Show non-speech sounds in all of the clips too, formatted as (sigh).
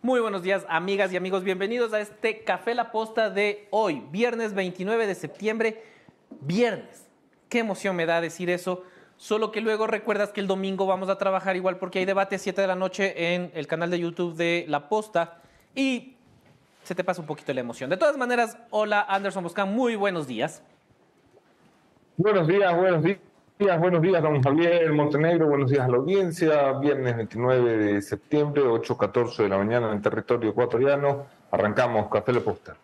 Muy buenos días, amigas y amigos. Bienvenidos a este Café La Posta de hoy, viernes 29 de septiembre. Viernes. Qué emoción me da decir eso. Solo que luego recuerdas que el domingo vamos a trabajar igual porque hay debate a 7 de la noche en el canal de YouTube de La Posta y se te pasa un poquito la emoción. De todas maneras, hola Anderson Boscan, muy buenos días. Buenos días, buenos días días, buenos días, don Javier Montenegro, buenos días a la audiencia. Viernes 29 de septiembre, 8.14 de la mañana en el territorio ecuatoriano. Arrancamos Café Posta.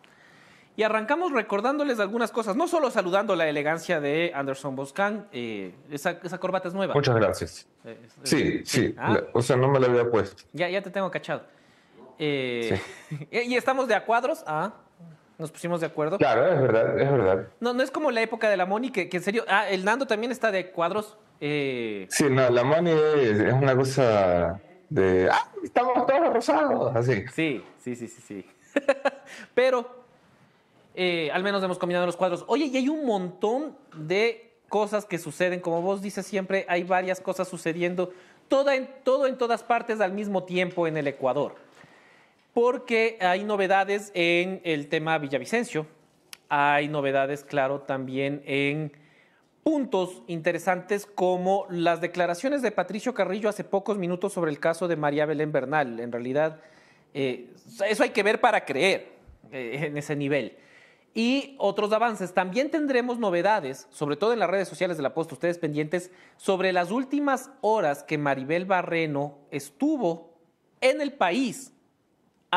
Y arrancamos recordándoles algunas cosas, no solo saludando la elegancia de Anderson Boscan, eh, esa, corbata es nueva. Muchas gracias. Eh, sí, sí, ah. o sea, no me la había puesto. Ya, ya te tengo cachado. Eh, (laughs) y estamos de a cuadros. Ah, nos pusimos de acuerdo. Claro, es verdad, es verdad. No, no es como la época de la Moni, que, en serio. Ah, el Nando también está de cuadros. Eh... Sí, no, la Moni es, una cosa de. ¡Ah! Estamos todos rosados, así. Sí, sí, sí, sí, sí. (laughs) Pero eh, al menos hemos combinado los cuadros. Oye, y hay un montón de cosas que suceden. Como vos dices siempre, hay varias cosas sucediendo. Toda en, todo en todas partes al mismo tiempo en el Ecuador porque hay novedades en el tema Villavicencio, hay novedades, claro, también en puntos interesantes como las declaraciones de Patricio Carrillo hace pocos minutos sobre el caso de María Belén Bernal. En realidad, eh, eso hay que ver para creer eh, en ese nivel. Y otros avances. También tendremos novedades, sobre todo en las redes sociales de la Posta, ustedes pendientes, sobre las últimas horas que Maribel Barreno estuvo en el país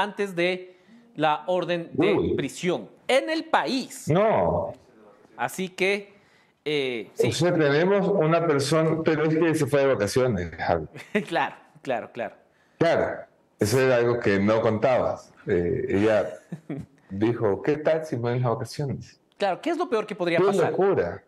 antes de la orden de prisión en el país. No. Así que. Eh, sí. O sea, tenemos una persona, pero es que se fue de vacaciones, (laughs) claro, claro, claro. Claro, eso era algo que no contabas. Eh, ella (laughs) dijo, ¿qué tal si me las vacaciones? Claro, ¿qué es lo peor que podría pasar? Qué locura.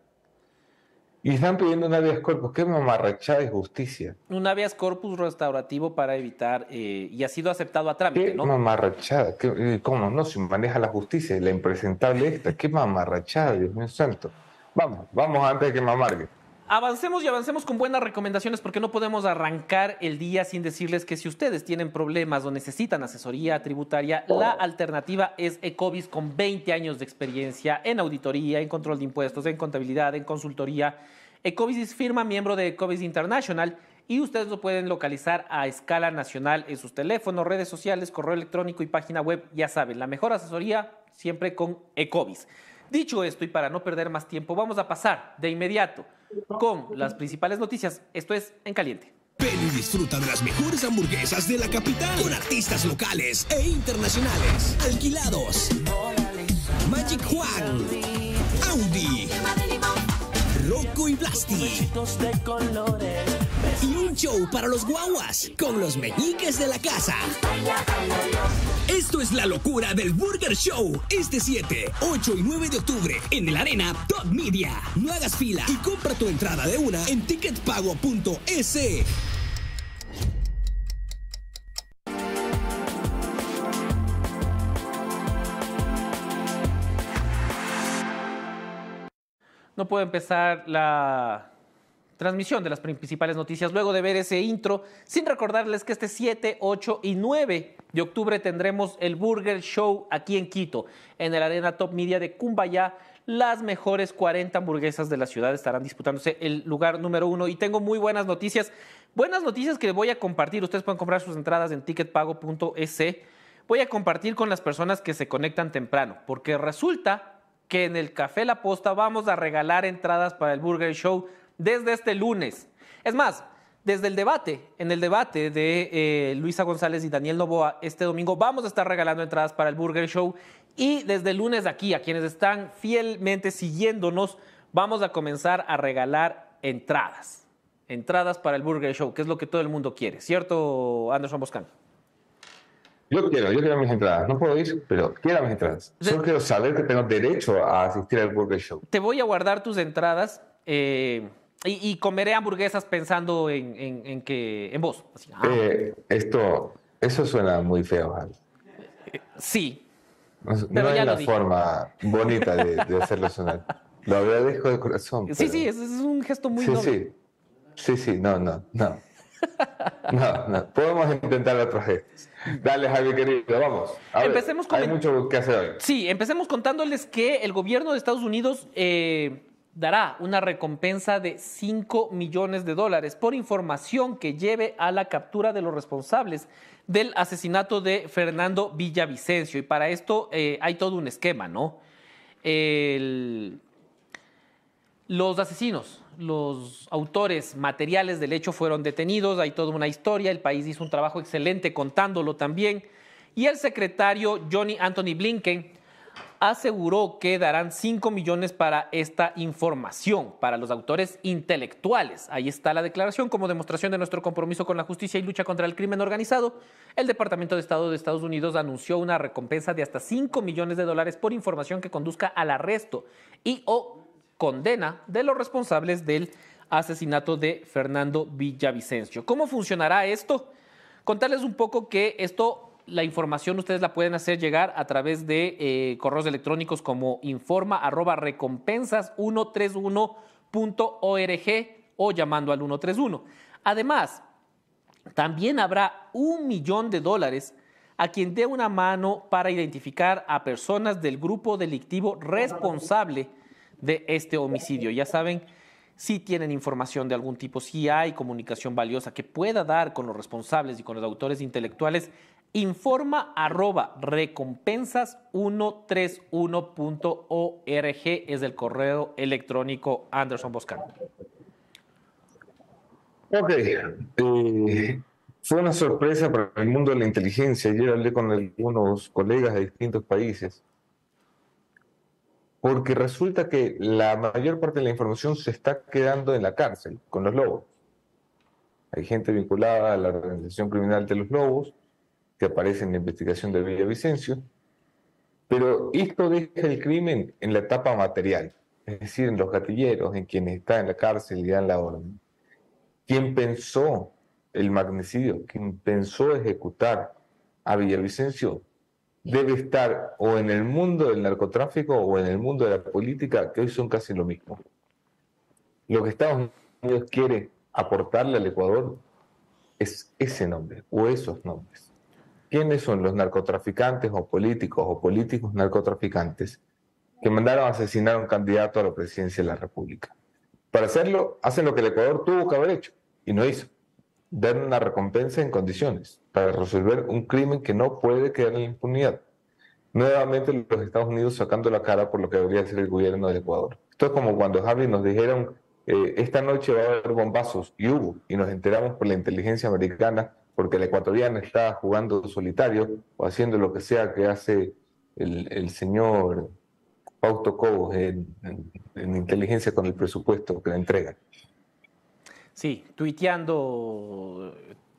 Y están pidiendo un habeas corpus. ¿Qué mamarrachada y justicia? Un habeas corpus restaurativo para evitar, eh, y ha sido aceptado a trámite, ¿Qué ¿no? mamarrachada? Eh, ¿Cómo no? Si maneja la justicia, la impresentable esta. ¿Qué mamarrachada, Dios mío santo? Vamos, vamos antes de que me amargue. Avancemos y avancemos con buenas recomendaciones porque no podemos arrancar el día sin decirles que si ustedes tienen problemas o necesitan asesoría tributaria, la alternativa es Ecovis con 20 años de experiencia en auditoría, en control de impuestos, en contabilidad, en consultoría. Ecovis es firma miembro de Ecovis International y ustedes lo pueden localizar a escala nacional en sus teléfonos, redes sociales, correo electrónico y página web. Ya saben, la mejor asesoría siempre con Ecovis. Dicho esto y para no perder más tiempo, vamos a pasar de inmediato con las principales noticias. Esto es En Caliente. Ven y disfruta de las mejores hamburguesas de la capital con artistas locales e internacionales. Alquilados. Magic Juan. Audi. Rocco y Blasti. Y un show para los guaguas con los meñiques de la casa. Esto es la locura del Burger Show. Este 7, 8 y 9 de octubre en el Arena Top Media. No hagas fila y compra tu entrada de una en ticketpago.es. No puedo empezar la transmisión de las principales noticias luego de ver ese intro, sin recordarles que este 7, 8 y 9 de octubre tendremos el Burger Show aquí en Quito, en el Arena Top Media de Cumbayá. Las mejores 40 hamburguesas de la ciudad estarán disputándose el lugar número uno y tengo muy buenas noticias. Buenas noticias que voy a compartir. Ustedes pueden comprar sus entradas en ticketpago.es. Voy a compartir con las personas que se conectan temprano, porque resulta que en el Café La Posta vamos a regalar entradas para el Burger Show desde este lunes. Es más, desde el debate, en el debate de eh, Luisa González y Daniel Novoa este domingo, vamos a estar regalando entradas para el Burger Show. Y desde el lunes aquí, a quienes están fielmente siguiéndonos, vamos a comenzar a regalar entradas. Entradas para el Burger Show, que es lo que todo el mundo quiere, ¿cierto, Anderson Boscan? Yo quiero, yo quiero mis entradas. No puedo ir, pero quiero mis entradas. Solo quiero saber que tengo derecho a asistir al Burger Show. Te voy a guardar tus entradas. Eh, y, comeré hamburguesas pensando en, que en vos. Ah. Eh, esto, eso suena muy feo, Sí. No, no hay una forma bonita de, hacerlo sonar. Lo agradezco de corazón. Sí, sí, es, es, un gesto muy sí, Sí, sí, sí, no, no, no. No, no, podemos intentar otros gestos. Dale, Javi, querido, vamos. empecemos con hay mucho que hacer hoy. Sí, empecemos contándoles que el gobierno de Estados Unidos eh, dará una recompensa de 5 millones de dólares por información que lleve a la captura de los responsables del asesinato de Fernando Villavicencio. Y para esto eh, hay todo un esquema, ¿no? los asesinos, los autores materiales del hecho fueron detenidos, hay toda una historia, el país hizo un trabajo excelente contándolo también. Y el secretario Johnny Anthony Blinken aseguró que darán 5 millones para esta información, para los autores intelectuales. Ahí está la declaración como demostración de nuestro compromiso con la justicia y lucha contra el crimen organizado. El Departamento de Estado de Estados Unidos anunció una recompensa de hasta 5 millones de dólares por información que conduzca al arresto y o condena de los responsables del asesinato de Fernando Villavicencio. ¿Cómo funcionará esto? Contarles un poco que esto la información ustedes la pueden hacer llegar a través de eh, correos electrónicos como informa arroba recompensas 131.org o llamando al 131. Además, también habrá un millón de dólares a quien dé una mano para identificar a personas del grupo delictivo responsable de este homicidio. Ya saben, si tienen información de algún tipo, si hay comunicación valiosa que pueda dar con los responsables y con los autores intelectuales, informa arroba recompensas 131.org es el correo electrónico Anderson Boscan. Ok. Eh, fue una sorpresa para el mundo de la inteligencia. Ayer hablé con algunos colegas de distintos países. Porque resulta que la mayor parte de la información se está quedando en la cárcel con los lobos. Hay gente vinculada a la organización criminal de los lobos que aparece en la investigación de Villavicencio, pero esto deja el crimen en la etapa material, es decir, en los gatilleros, en quienes están en la cárcel y dan la orden. Quien pensó el magnicidio, quien pensó ejecutar a Villavicencio, debe estar o en el mundo del narcotráfico o en el mundo de la política, que hoy son casi lo mismo. Lo que Estados Unidos quiere aportarle al Ecuador es ese nombre o esos nombres. ¿Quiénes son los narcotraficantes o políticos o políticos narcotraficantes que mandaron a asesinar a un candidato a la presidencia de la República? Para hacerlo, hacen lo que el Ecuador tuvo que haber hecho y no hizo. Dar una recompensa en condiciones para resolver un crimen que no puede quedar en la impunidad. Nuevamente los Estados Unidos sacando la cara por lo que debería ser el gobierno del Ecuador. Esto es como cuando Harry nos dijeron, eh, esta noche va a haber bombazos, y hubo, y nos enteramos por la inteligencia americana porque el ecuatoriano está jugando solitario o haciendo lo que sea que hace el, señor Fausto Cobos en, inteligencia con el presupuesto que le entregan. Sí, tuiteando,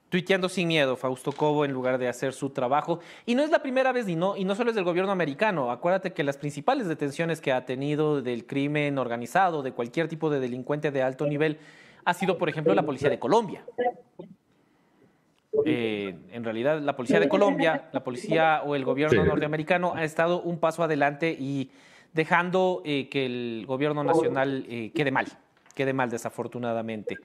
tuiteando sin miedo, Fausto Cobo, en lugar de hacer su trabajo. Y no es la primera vez, y no, y no solo es del gobierno americano. Acuérdate que las principales detenciones que ha tenido del crimen organizado, de cualquier tipo de delincuente de alto nivel, ha sido, por ejemplo, la policía de Colombia. Eh, en realidad la policía de Colombia, la policía o el gobierno norteamericano ha estado un paso adelante y dejando eh, que el gobierno nacional eh, quede mal, quede mal desafortunadamente.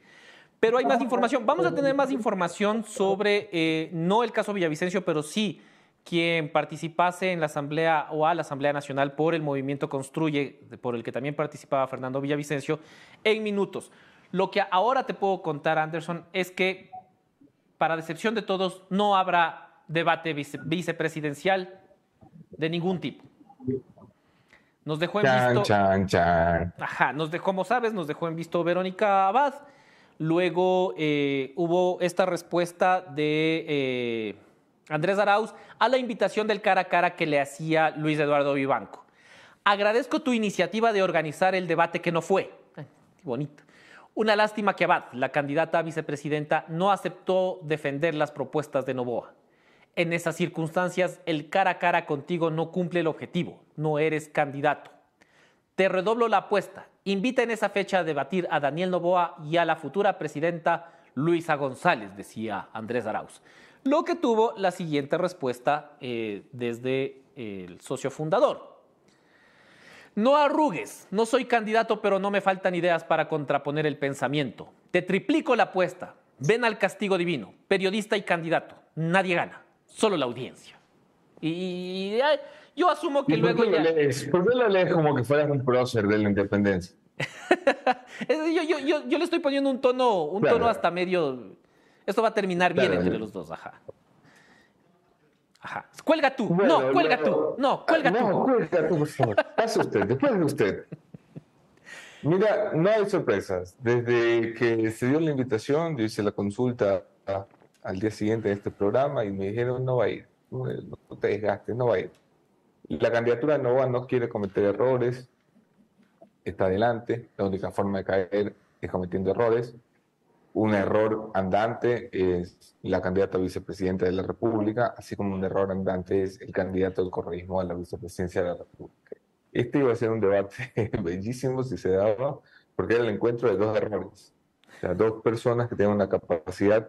Pero hay más información. Vamos a tener más información sobre, no el caso Villavicencio, pero sí quien participase en la Asamblea o a la Asamblea Nacional por el movimiento Construye, por el que también participaba Fernando Villavicencio, en minutos. Lo que ahora te puedo contar, Anderson, es que para decepción de todos, no habrá debate vicepresidencial de ningún tipo. Nos dejó en visto. Ajá, nos dejó, como sabes, nos dejó en visto Verónica Abad. Luego eh, hubo esta respuesta de eh, Andrés Arauz a la invitación del cara a cara que le hacía Luis Eduardo Vivanco. Agradezco tu iniciativa de organizar el debate que no fue. bonito. Una lástima que Abad, la candidata a vicepresidenta, no aceptó defender las propuestas de Novoa. En esas circunstancias, el cara a cara contigo no cumple el objetivo, no eres candidato. Te redoblo la apuesta. Invita en esa fecha a debatir a Daniel Novoa y a la futura presidenta Luisa González, decía Andrés Arauz. Lo que tuvo la siguiente respuesta eh, desde el socio fundador, no arrugues, no soy candidato, pero no me faltan ideas para contraponer el pensamiento. Te triplico la apuesta. ven al castigo divino, periodista y candidato, nadie gana, solo la audiencia. Y, yo asumo que luego ya... ¿Por qué lo lees como que fueras un prócer de la independencia? (laughs) yo, le estoy poniendo un tono, un tono hasta medio... Esto va a terminar bien entre los dos, ajá. Ajá. Cuelga tú. no, cuelga tú. No, cuelga tú. No, cuelga tú, por favor. Pase usted, después de usted. Mira, no hay sorpresas. Desde que se dio la invitación, yo hice la consulta al día siguiente de este programa y me dijeron no va a ir. No, te desgastes, no va a ir. La candidatura Nova no quiere cometer errores, está adelante. La única forma de caer es cometiendo errores un error andante es la candidata a vicepresidenta de la República, así como un error andante es el candidato del correísmo a la vicepresidencia de la República. Este iba a ser un debate (laughs) bellísimo si se daba, porque era el encuentro de dos errores. O sea, dos personas que tienen una capacidad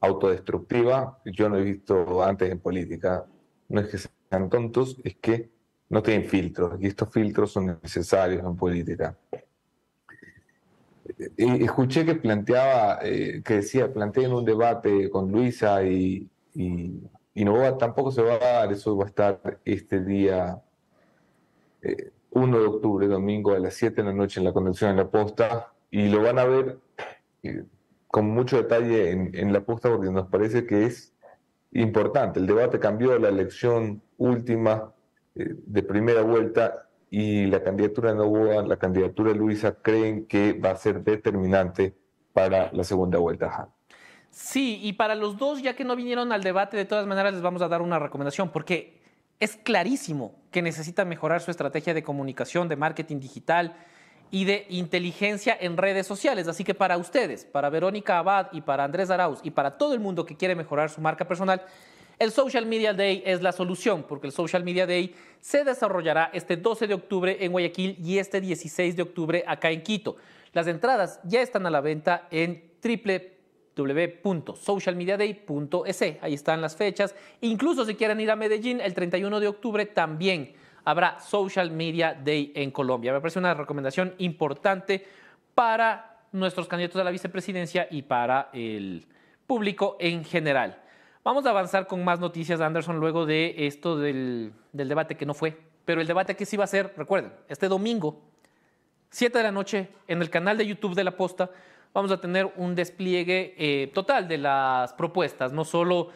autodestructiva, yo no he visto antes en política, no es que sean tontos, es que no tienen filtros, y estos filtros son necesarios en política escuché que planteaba, eh, que decía, planteen un debate con Luisa y, y, no va, tampoco se va a dar, eso va a estar este día 1 eh, de octubre, domingo a las 7 de la noche en la convención en la posta y lo van a ver eh, con mucho detalle en, en, la posta porque nos parece que es importante. El debate cambió, la elección última de primera vuelta y la candidatura de Novoa, la candidatura de Luisa, creen que va a ser determinante para la segunda vuelta. Sí, y para los dos, ya que no vinieron al debate, de todas maneras les vamos a dar una recomendación, porque es clarísimo que necesitan mejorar su estrategia de comunicación, de marketing digital y de inteligencia en redes sociales. Así que para ustedes, para Verónica Abad y para Andrés Arauz y para todo el mundo que quiere mejorar su marca personal, el Social Media Day es la solución, porque el Social Media Day se desarrollará este 12 de octubre en Guayaquil y este 16 de octubre acá en Quito. Las entradas ya están a la venta en www.socialmediaday.es. Ahí están las fechas. Incluso si quieren ir a Medellín, el 31 de octubre también habrá Social Media Day en Colombia. Me parece una recomendación importante para nuestros candidatos a la vicepresidencia y para el público en general. Vamos a avanzar con más noticias, Anderson, luego de esto del, debate que no fue. Pero el debate que sí va a ser, recuerden, este domingo, 7 de la noche, en el canal de YouTube de La Posta, vamos a tener un despliegue eh, total de las propuestas, no solo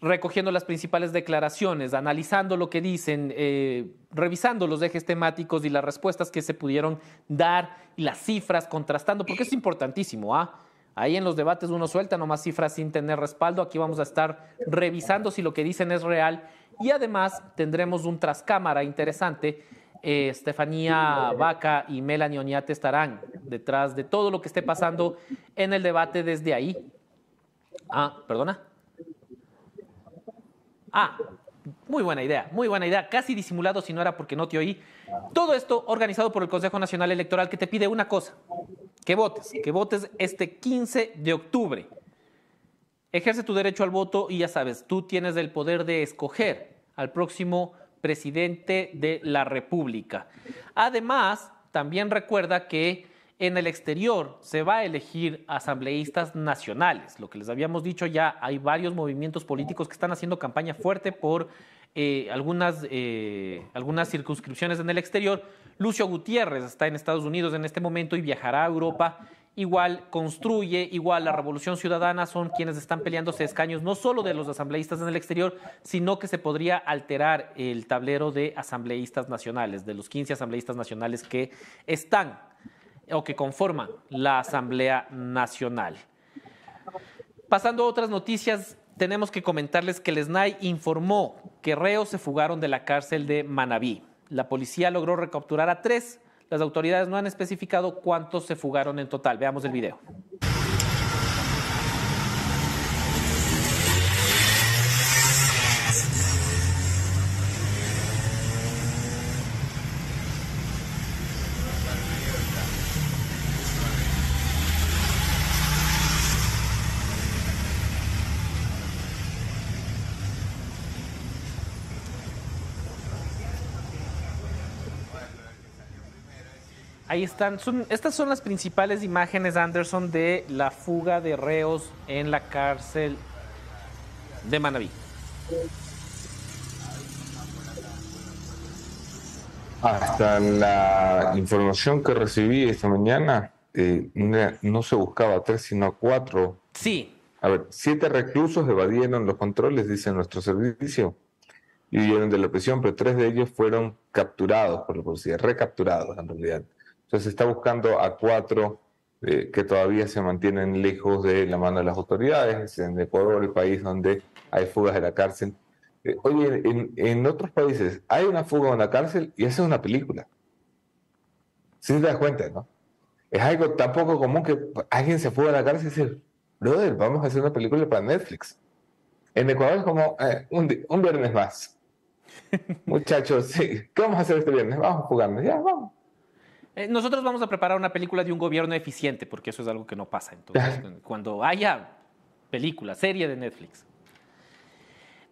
recogiendo las principales declaraciones, analizando lo que dicen, eh, revisando los ejes temáticos y las respuestas que se pudieron dar y las cifras, contrastando, porque es importantísimo, ¿ah? Ahí en los debates uno suelta nomás cifras sin tener respaldo. Aquí vamos a estar revisando si lo que dicen es real. Y además tendremos un trascámara interesante. Eh, Estefanía Vaca y Melanie Oñate estarán detrás de todo lo que esté pasando en el debate desde ahí. Ah, perdona. Ah, muy buena idea, muy buena idea. Casi disimulado si no era porque no te oí. Todo esto organizado por el Consejo Nacional Electoral que te pide una cosa que votes, que votes este 15 de octubre. Ejerce tu derecho al voto y ya sabes, tú tienes el poder de escoger al próximo presidente de la República. Además, también recuerda que en el exterior se va a elegir asambleístas nacionales. Lo que les habíamos dicho ya, hay varios movimientos políticos que están haciendo campaña fuerte por eh, algunas, eh, algunas circunscripciones en el exterior. Lucio Gutiérrez está en Estados Unidos en este momento y viajará a Europa. Igual construye, igual la Revolución Ciudadana son quienes están peleándose escaños no solo de los asambleístas en el exterior, sino que se podría alterar el tablero de asambleístas nacionales, de los 15 asambleístas nacionales que están o que conforman la Asamblea Nacional. Pasando a otras noticias, tenemos que comentarles que el SNAI informó que reos se fugaron de la cárcel de Manabí. La policía logró recapturar a tres. Las autoridades no han especificado cuántos se fugaron en total. Veamos el video. Ahí están. estas son las principales imágenes, Anderson, de la fuga de reos en la cárcel de Manabí. Hasta la información que recibí esta mañana, eh, no se buscaba tres, sino cuatro. Sí. A ver, siete reclusos evadieron los controles, dice nuestro servicio, y huyeron de la prisión, pero tres de ellos fueron capturados por la policía, recapturados en realidad. Entonces se está buscando a cuatro eh, que todavía se mantienen lejos de la mano de las autoridades, en Ecuador, el país donde hay fugas de la cárcel. Eh, oye, en, otros países hay una fuga en la cárcel y es una película. Si te das cuenta, ¿no? Es algo tan poco común que alguien se fuga a la cárcel y dice, brother, vamos a hacer una película para Netflix. En Ecuador es como eh, un, un, viernes más. (laughs) Muchachos, sí, ¿qué vamos a hacer este viernes? Vamos a jugarnos, ya, vamos. Eh, nosotros vamos a preparar una película de un gobierno eficiente, porque eso es algo que no pasa. Entonces, cuando haya película, serie de Netflix.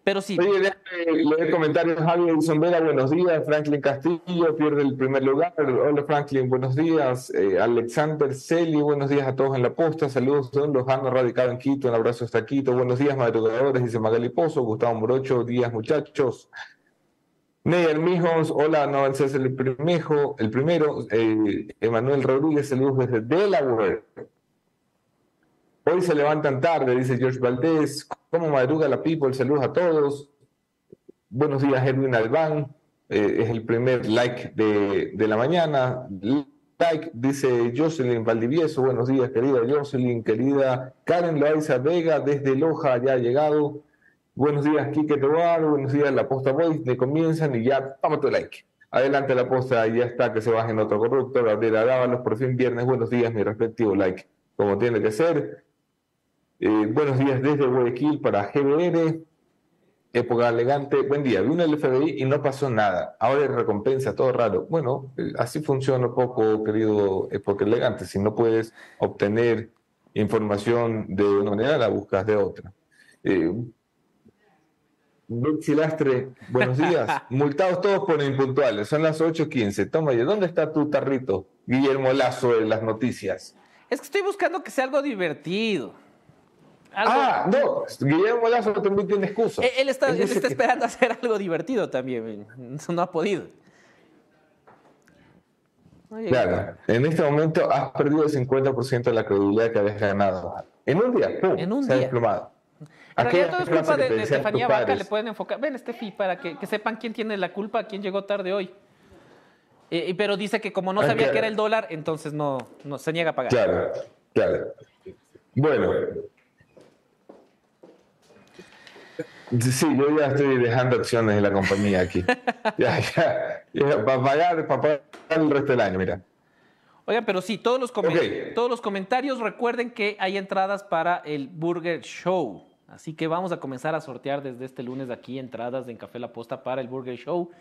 Pero sí. Oye, leer comentarios. Javier Vera, buenos días. Franklin Castillo pierde el primer lugar. Hola, Franklin, buenos días. Eh, Alexander Celi, buenos días a todos en la posta. Saludos, don Lojano, radicado en Quito. Un abrazo hasta Quito. Buenos días, madrugadores, dice Magali Pozo. Gustavo Morocho, días, muchachos. Neyer Mijos, hola, no, ese es el, primejo, el primero. Eh, Emanuel Rodríguez, saludos desde Delaware. Hoy se levantan tarde, dice George Valdés. ¿Cómo madruga la people? Saludos a todos. Buenos días, Edwin Albán. Eh, es el primer like de, de, la mañana. Like, dice Jocelyn Valdivieso. Buenos días, querida Jocelyn, querida Karen Loaiza Vega, desde Loja, ya ha llegado. Buenos días, Kike Tobar. Buenos días, la posta Voice. Le comienzan y ya, toma tu like. Adelante la posta, ya está, que se bajen otro corrupto. Gabriela Dávalos, por fin viernes. Buenos días, mi respectivo like, como tiene que ser. Eh, buenos días desde Guayaquil para GBR. Época elegante. Buen día. Vino el FBI y no pasó nada. Ahora hay recompensa, todo raro. Bueno, eh, así funciona un poco, querido Época elegante. Si no puedes obtener información de una manera, la buscas de otra. Eh, Betsy Lastre, buenos días. (laughs) Multados todos por impuntuales, son las 8.15. Toma, ¿y dónde está tu tarrito, Guillermo Lazo, de las noticias? Es que estoy buscando que sea algo divertido. Ah, no, Guillermo Lazo también tiene excusa. Él, está, esperando hacer algo divertido también, eso no ha podido. claro, en este momento has perdido el 50% de la credibilidad que habías ganado. En un día, ¡pum! En un se día. ha desplomado. En realidad todo es culpa de, Estefanía Vaca, le pueden enfocar. Ven, Estefi, para que, sepan quién tiene la culpa, quién llegó tarde hoy. Eh, pero dice que como no sabía que era el dólar, entonces no, no se niega a pagar. Claro, claro. Bueno. Sí, yo ya estoy dejando acciones en la compañía aquí. (laughs) ya, ya, para pagar, para pagar el resto del año, mira. Oigan, pero sí, todos los, todos los comentarios recuerden que hay entradas para el Burger Show. Así que vamos a comenzar a sortear desde este lunes aquí entradas en Café La Posta para el Burger Show.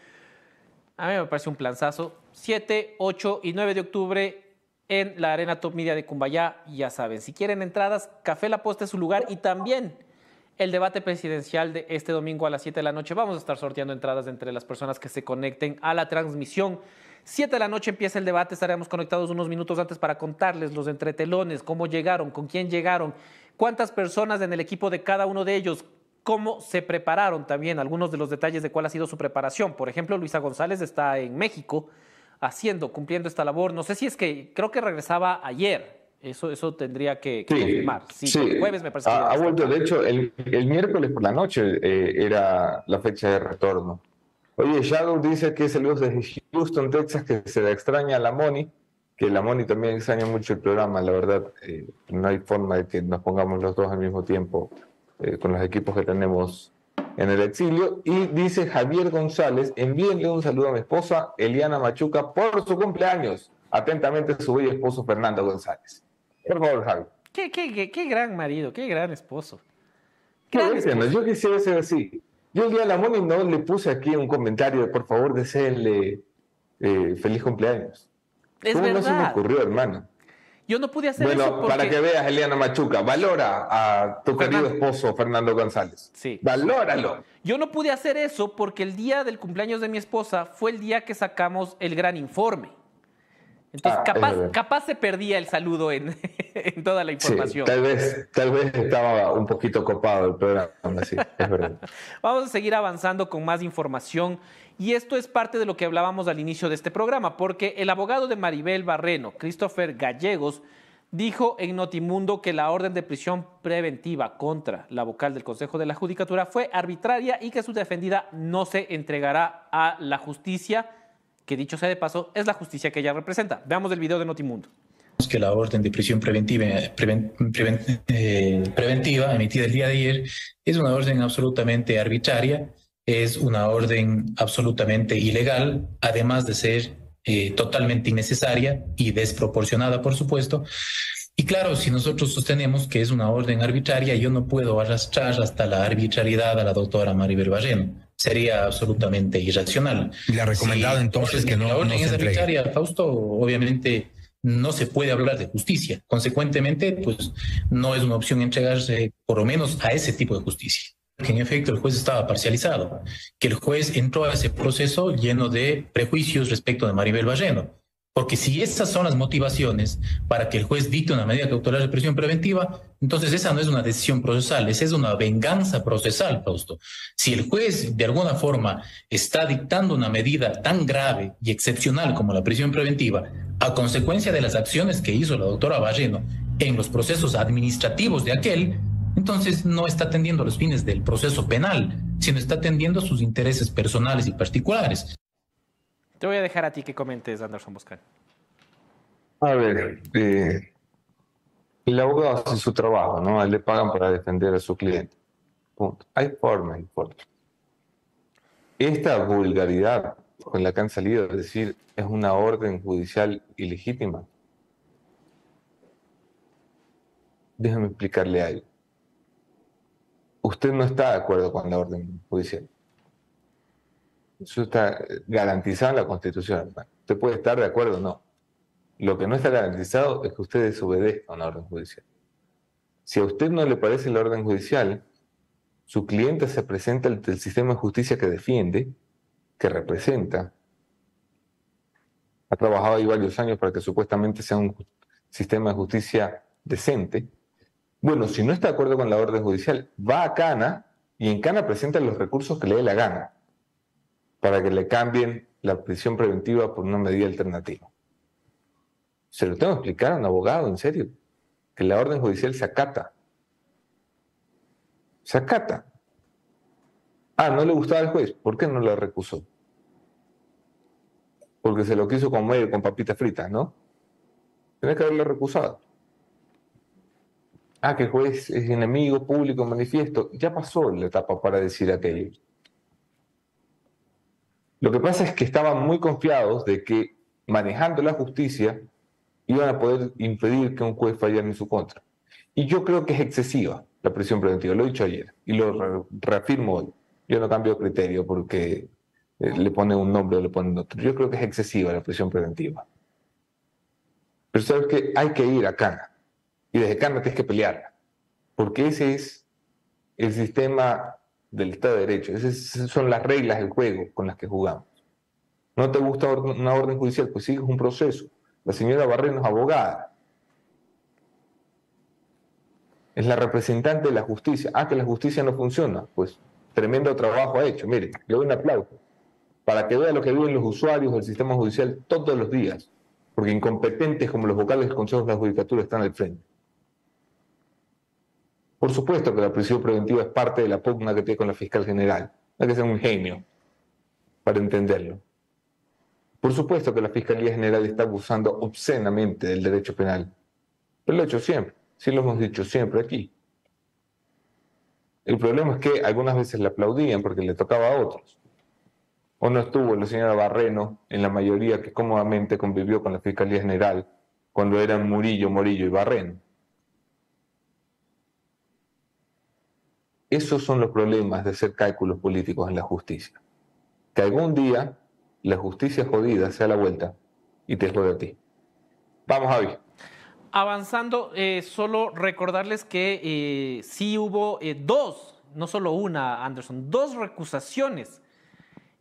A mí me parece un planzazo. 7, 8 y 9 de octubre en la Arena Top Media de Cumbayá. Ya saben, si quieren entradas, Café La Posta es su lugar y también el debate presidencial de este domingo a las 7 de la noche. Vamos a estar sorteando entradas entre las personas que se conecten a la transmisión. 7 de la noche empieza el debate, estaremos conectados unos minutos antes para contarles los entretelones, cómo llegaron, con quién llegaron cuántas personas en el equipo de cada uno de ellos, cómo se prepararon también, algunos de los detalles de cuál ha sido su preparación. Por ejemplo, Luisa González está en México haciendo, cumpliendo esta labor. No sé si es que creo que regresaba ayer. Eso, eso tendría que, confirmar. Sí, sí. jueves me parece. Ha, ha vuelto, de hecho, el, miércoles por la noche eh, era la fecha de retorno. Oye, Shadow dice que es el desde Houston, Texas, que se le extraña a la Moni que la Moni también extraña mucho el programa, la verdad, eh, no hay forma de que nos pongamos los dos al mismo tiempo eh, con los equipos que tenemos en el exilio. Y dice Javier González, envíenle un saludo a mi esposa Eliana Machuca por su cumpleaños. Atentamente su bello esposo Fernando González. Por favor, Javier. Qué, qué, qué, gran marido, qué gran esposo. Yo quisiera ser así. Yo de la Moni no le puse aquí un comentario de por favor desearle eh, feliz cumpleaños. Es ¿Cómo no se me ocurrió, hermano? Yo no pude hacer eso Bueno, para que veas, Eliana Machuca, valora a tu querido esposo Fernando González. Sí. Valóralo. Yo no pude hacer eso porque el día del cumpleaños de mi esposa fue el día que sacamos el gran informe. Entonces, ah, capaz, se perdía el saludo en, (laughs) toda la información. tal, vez, tal vez estaba un poquito copado el programa, sí, es verdad. (laughs) Vamos a seguir avanzando con más información. Y esto es parte de lo que hablábamos al inicio de este programa, porque el abogado de Maribel Barreno, Christopher Gallegos, dijo en Notimundo que la orden de prisión preventiva contra la vocal del Consejo de la Judicatura fue arbitraria y que su defendida no se entregará a la justicia, que dicho sea de paso, es la justicia que ella representa. Veamos el video de Notimundo que la orden de prisión preventiva, eh, preventiva emitida el día de ayer es una orden absolutamente arbitraria es una orden absolutamente ilegal, además de ser eh, totalmente innecesaria y desproporcionada, por supuesto. Y claro, si nosotros sostenemos que es una orden arbitraria, yo no puedo arrastrar hasta la arbitrariedad a la doctora Maribel Barreno. Sería absolutamente irracional. Y le ha recomendado entonces que no. La orden es arbitraria, Fausto, obviamente no se puede hablar de justicia. Consecuentemente, pues no es una opción entregarse por lo menos a ese tipo de justicia que en efecto el juez estaba parcializado, que el juez entró a ese proceso lleno de prejuicios respecto de Maribel Barreno. Porque si esas son las motivaciones para que el juez dicte una medida cautelar de prisión preventiva, entonces esa no es una decisión procesal, esa es una venganza procesal, Fausto. Si el juez de alguna forma está dictando una medida tan grave y excepcional como la prisión preventiva, a consecuencia de las acciones que hizo la doctora Barreno en los procesos administrativos de aquel, entonces no está atendiendo los fines del proceso penal, sino está atendiendo sus intereses personales y particulares. Te voy a dejar a ti que comentes, Anderson Boscan. A ver, eh, el abogado hace su trabajo, ¿no? Le pagan para defender a su cliente. Punto. Hay forma y Esta vulgaridad con la que han salido, es decir, es una orden judicial ilegítima. Déjame explicarle algo usted no está de acuerdo con la orden judicial. Eso está garantizado en la Constitución. Usted puede estar de acuerdo o no. Lo que no está garantizado es que usted desobedezca una orden judicial. Si a usted no le parece la orden judicial, su cliente se presenta ante el sistema de justicia que defiende, que representa. Ha trabajado ahí varios años para que supuestamente sea un sistema de justicia decente bueno, si no está de acuerdo con la orden judicial, va a Cana y en Cana presenta los recursos que le dé la gana para que le cambien la prisión preventiva por una medida alternativa. Se lo tengo que explicar a un abogado, en serio, que la orden judicial se acata. Se acata. Ah, no le gustaba al juez, ¿por qué no la recusó? Porque se lo quiso comer con papitas fritas, ¿no? Tiene que haberle recusado ah, que el juez es enemigo público manifiesto, ya pasó la etapa para decir aquello. Lo que pasa es que estaban muy confiados de que manejando la justicia iban a poder impedir que un juez fallara en su contra. Y yo creo que es excesiva la prisión preventiva, lo he dicho ayer y lo reafirmo hoy. Yo no cambio criterio porque eh, le pone un nombre o le ponen otro. Yo creo que es excesiva la prisión preventiva. Pero sabes que hay que ir a Cana y desde no tienes que pelearla, porque ese es el sistema del Estado de Derecho, esas son las reglas del juego con las que jugamos. ¿No te gusta una orden judicial? Pues sigues un proceso. La señora Barreno es abogada. Es la representante de la justicia. Ah, que la justicia no funciona. Pues tremendo trabajo ha hecho. Mire, le doy un aplauso. Para que vea lo que viven los usuarios del sistema judicial todos los días. Porque incompetentes como los vocales del Consejo de la Judicatura están al frente. Por supuesto que la prisión preventiva es parte de la pugna que tiene con la fiscal general. Hay que ser un genio para entenderlo. Por supuesto que la Fiscalía General está abusando obscenamente del derecho penal. Pero lo ha hecho siempre. Sí lo hemos dicho siempre aquí. El problema es que algunas veces le aplaudían porque le tocaba a otros. O no estuvo la señora Barreno en la mayoría que cómodamente convivió con la Fiscalía General cuando eran Murillo, Morillo y Barreno. Esos son los problemas de hacer cálculos políticos en la justicia. Que algún día la justicia jodida sea la vuelta y te jode a ti. Vamos, Javi. Avanzando, eh, solo recordarles que eh, sí hubo eh, dos, no solo una, Anderson, dos recusaciones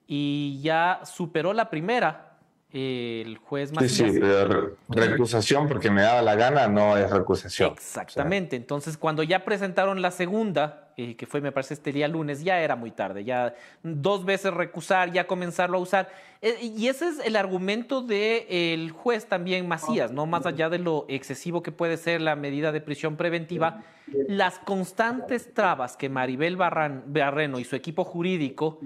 y ya superó la primera el juez Macías. Sí, sí, pero recusación porque me daba la gana no es recusación. Exactamente. Entonces, cuando ya presentaron la segunda, eh, que fue, me parece, este día lunes, ya era muy tarde. Ya dos veces recusar, ya comenzarlo a usar. Eh, y ese es el argumento del juez también Macías, ¿no? Más allá de lo excesivo que puede ser la medida de prisión preventiva, las constantes trabas que Maribel Barreno y su equipo jurídico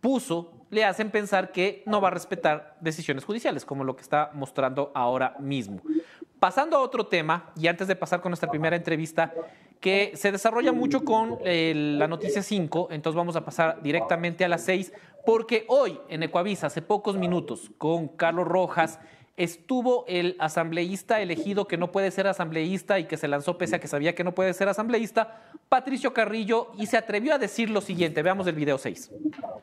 puso le hacen pensar que no va a respetar decisiones judiciales, como lo que está mostrando ahora mismo. Pasando a otro tema, y antes de pasar con nuestra primera entrevista, que se desarrolla mucho con la noticia 5, entonces vamos a pasar directamente a las 6, porque hoy en Ecuavisa, hace pocos minutos, con Carlos Rojas, estuvo el asambleísta elegido que no puede ser asambleísta y que se lanzó pese a que sabía que no puede ser asambleísta, Patricio Carrillo, y se atrevió a decir lo siguiente. Veamos el video 6.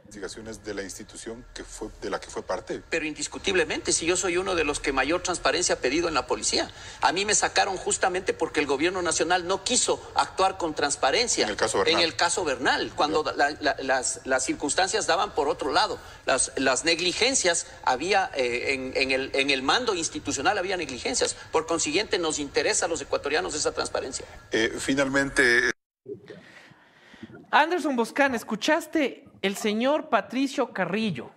Investigaciones de la institución que fue, de la que fue parte. Pero indiscutiblemente, si yo soy uno de los que mayor transparencia ha pedido en la policía, a mí me sacaron justamente porque el gobierno nacional no quiso actuar con transparencia. En el caso Bernal. En el caso Bernal, cuando las, las, circunstancias daban por otro lado. Las, las negligencias había eh, en, en, el, en el mando institucional había negligencias. Por consiguiente, nos interesa a los ecuatorianos esa transparencia. Eh, finalmente. Anderson Boscan, ¿escuchaste? El señor Patricio Carrillo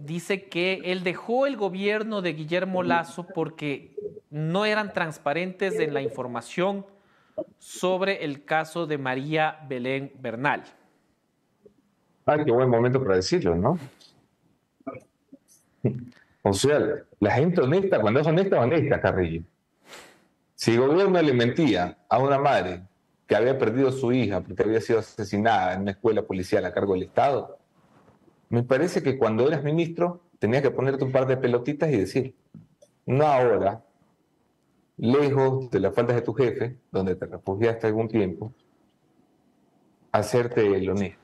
dice que él dejó el gobierno de Guillermo Lazo porque no eran transparentes en la información sobre el caso de María Belén Bernal. Ah, qué buen momento para decirlo, ¿no? O sea, la gente honesta, cuando es honesta, honesta, Carrillo. Si el gobierno le mentía a una madre que había perdido a su hija porque había sido asesinada en una escuela policial a cargo del Estado, me parece que cuando eras ministro tenías que ponerte un par de pelotitas y decir, no ahora, lejos de las faltas de tu jefe, donde te refugiaste algún tiempo, hacerte el honesto.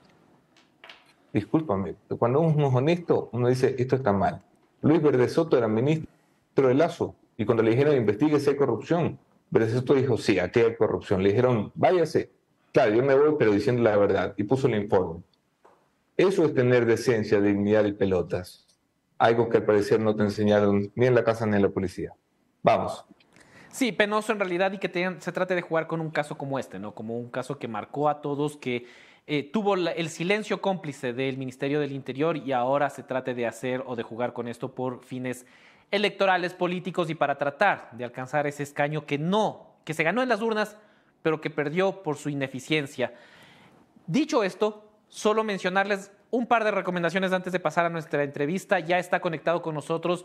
Discúlpame, cuando uno es honesto, uno dice, esto está mal. Luis Verde Soto era ministro de Lazo y cuando le dijeron investigue si hay corrupción, Verde Soto dijo, sí, aquí hay corrupción. Le dijeron, váyase. Claro, yo me voy, pero diciendo la verdad. Y puso el informe. Eso es tener decencia, dignidad y pelotas. Algo que al parecer no te enseñaron ni en la casa ni en la policía. Vamos. Sí, penoso en realidad y que se trate de jugar con un caso como este, ¿no? Como un caso que marcó a todos, que eh, tuvo el silencio cómplice del Ministerio del Interior y ahora se trate de hacer o de jugar con esto por fines electorales, políticos y para tratar de alcanzar ese escaño que no, que se ganó en las urnas, pero que perdió por su ineficiencia. Dicho esto, solo mencionarles un par de recomendaciones antes de pasar a nuestra entrevista. Ya está conectado con nosotros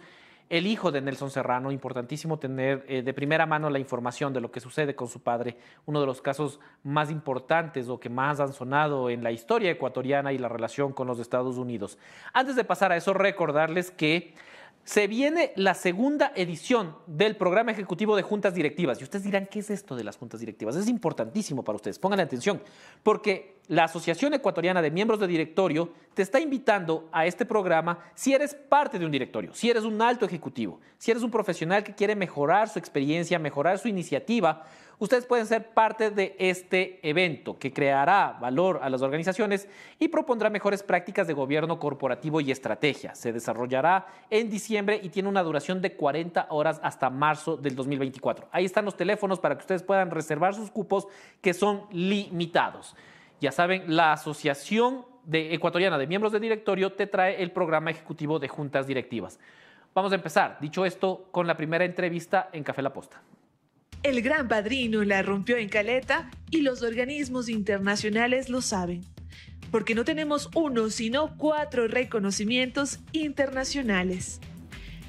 el hijo de Nelson Serrano, importantísimo tener eh, de primera mano la información de lo que sucede con su padre, uno de los casos más importantes o que más han sonado en la historia ecuatoriana y la relación con los Estados Unidos. Antes de pasar a eso, recordarles que se viene la segunda edición del programa ejecutivo de juntas directivas. Y ustedes dirán, ¿qué es esto de las juntas directivas? Es importantísimo para ustedes, pongan atención, porque la Asociación Ecuatoriana de Miembros de Directorio te está invitando a este programa si eres parte de un directorio, si eres un alto ejecutivo, si eres un profesional que quiere mejorar su experiencia, mejorar su iniciativa ustedes pueden ser parte de este evento que creará valor a las organizaciones y propondrá mejores prácticas de gobierno corporativo y estrategia. Se desarrollará en diciembre y tiene una duración de 40 horas hasta marzo del 2024. Ahí están los teléfonos para que ustedes puedan reservar sus cupos que son limitados. Ya saben, la Asociación de Ecuatoriana de Miembros de Directorio te trae el programa ejecutivo de juntas directivas. Vamos a empezar, dicho esto, con la primera entrevista en Café La Posta. El gran padrino la rompió en caleta y los organismos internacionales lo saben. Porque no tenemos uno, sino cuatro reconocimientos internacionales.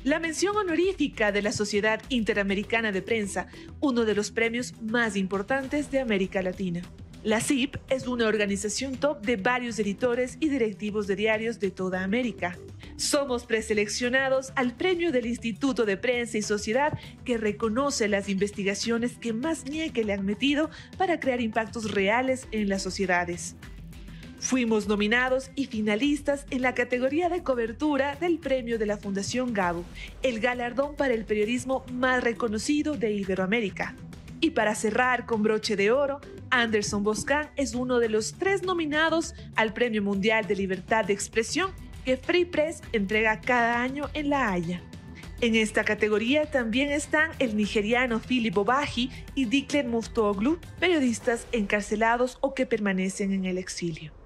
La mención honorífica de la Sociedad Interamericana de Prensa, uno de los premios más importantes de América Latina. La CIP es una organización top de varios editores y directivos de diarios de toda América. Somos preseleccionados al premio del Instituto de Prensa y Sociedad que reconoce las investigaciones que más nieque le han metido para crear impactos reales en las sociedades. Fuimos nominados y finalistas en la categoría de cobertura del premio de la Fundación Gabo, el galardón para el periodismo más reconocido de Iberoamérica. Y para cerrar con broche de oro, Anderson Boscan es uno de los tres nominados al Premio Mundial de Libertad de Expresión que Free Press entrega cada año en La Haya. En esta categoría también están el nigeriano Philip Obaji y Diklen Muftoglu, periodistas encarcelados o que permanecen en el exilio.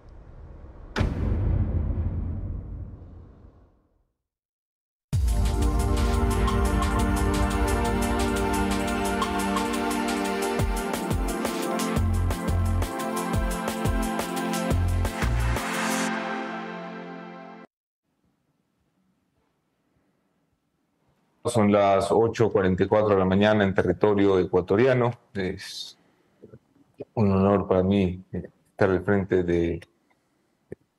Son las 8.44 de la mañana en territorio ecuatoriano. Es un honor para mí eh, estar al frente de,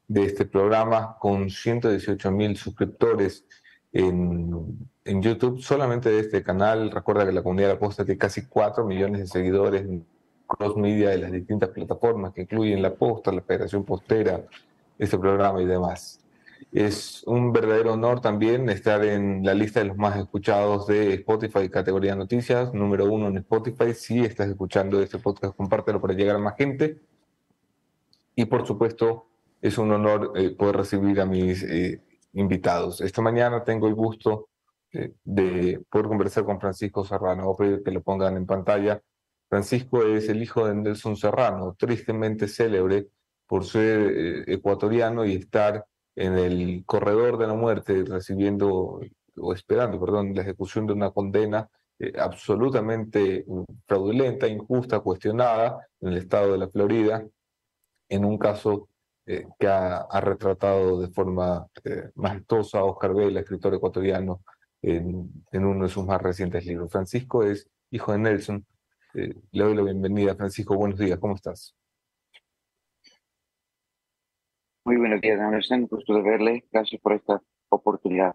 este programa con 118 mil suscriptores en, en, YouTube, solamente de este canal. Recuerda que la comunidad de la posta tiene casi 4 millones de seguidores en cross media de las distintas plataformas que incluyen la posta, la Federación Postera, este programa y demás. Es un verdadero honor también estar en la lista de los más escuchados de Spotify, categoría noticias, número uno en Spotify. Si estás escuchando este podcast, compártelo para llegar a más gente. Y por supuesto, es un honor eh, poder recibir a mis eh, invitados. Esta mañana tengo el gusto eh, de poder conversar con Francisco Serrano. Voy que lo pongan en pantalla. Francisco es el hijo de Nelson Serrano, tristemente célebre por ser ecuatoriano y estar en el corredor de la muerte recibiendo o esperando, perdón, la ejecución de una condena eh, absolutamente fraudulenta, injusta, cuestionada en el estado de la Florida, en un caso eh, que ha, retratado de forma eh, majestuosa Oscar Vela, escritor ecuatoriano, en, en, uno de sus más recientes libros. Francisco es hijo de Nelson. le doy la bienvenida. Francisco, buenos días, ¿cómo estás? Muy buenos días, Anderson. Gusto de verle. Gracias por esta oportunidad.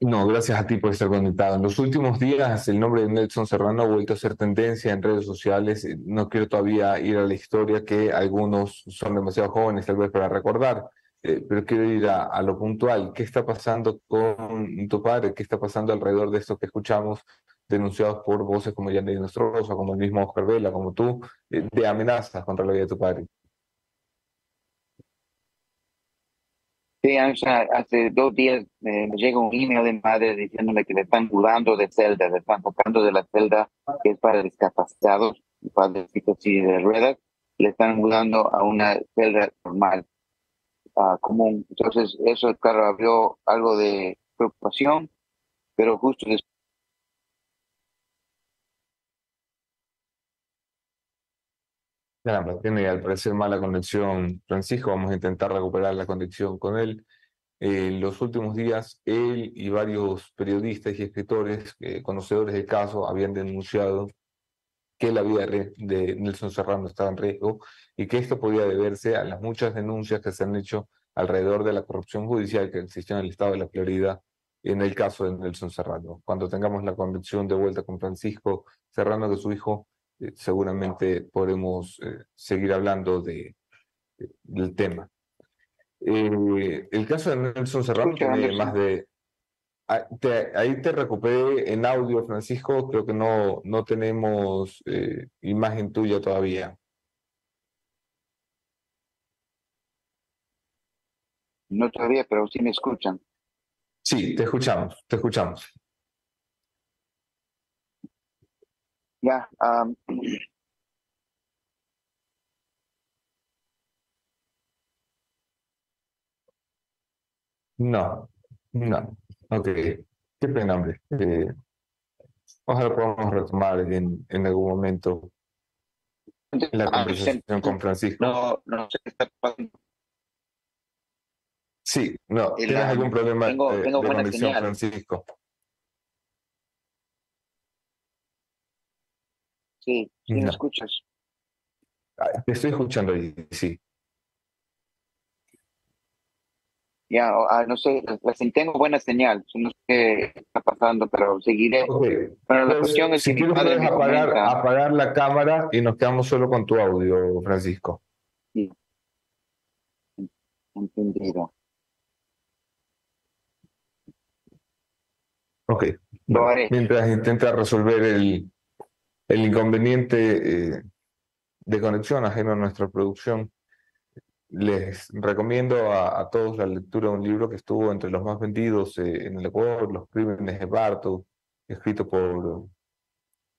No, gracias a ti por estar conectado. En los últimos días, el nombre de Nelson Serrano ha vuelto a ser tendencia en redes sociales. No quiero todavía ir a la historia que algunos son demasiado jóvenes tal vez para recordar, eh, pero quiero ir a, a, lo puntual. ¿Qué está pasando con tu padre? ¿Qué está pasando alrededor de esto que escuchamos denunciados por voces como Yandy Nostrosa, como el mismo Oscar Vela, como tú, eh, de amenazas contra la vida de tu padre? Sí, hace dos días eh, me llega un email de madre diciéndome que le están mudando de celda, le están sacando de la celda que es para discapacitados, para así de ruedas, le están mudando a una celda normal, uh, común. Entonces, eso, claro, abrió algo de preocupación, pero justo después Caramba, tiene al parecer mala conexión Francisco, vamos a intentar recuperar la conexión con él. En los últimos días, él y varios periodistas y escritores eh, conocedores del caso habían denunciado que la vida de Nelson Serrano estaba en riesgo y que esto podía deberse a las muchas denuncias que se han hecho alrededor de la corrupción judicial que existió en el estado de la Florida en el caso de Nelson Serrano. Cuando tengamos la conexión de vuelta con Francisco Serrano, que su hijo eh, seguramente podremos eh, seguir hablando de, del tema. Eh, el caso de Nelson Serrano tiene más de... Ah, ahí te recuperé en audio, Francisco, creo que no, no tenemos imagen tuya todavía. No todavía, pero sí me escuchan. Sí, te escuchamos, te escuchamos. Ya. Um, no, no. Ok. Qué pena, hombre. Eh, ojalá podamos retomar en, en algún momento la conversación con Francisco. No, no sé qué está pasando. Sí, no. ¿Tienes algún problema tengo, de, tengo de buena conexión, señal. Francisco? Sí, sí me escuchas. Te estoy escuchando ahí, sí. Ya, ah, no sé, tengo buena señal, no sé qué está pasando, pero seguiré. Pero la cuestión es si que mi quieres padre puedes me apagar, comenta, apagar la cámara y nos quedamos solo con tu audio, Francisco. entendido. Ok. Lo Bueno, haré. mientras intenta resolver el, el inconveniente eh, de conexión ajeno a nuestra producción, les recomiendo a, todos la lectura de un libro que estuvo entre los más vendidos eh, en el Ecuador, Los Crímenes de Barto, escrito por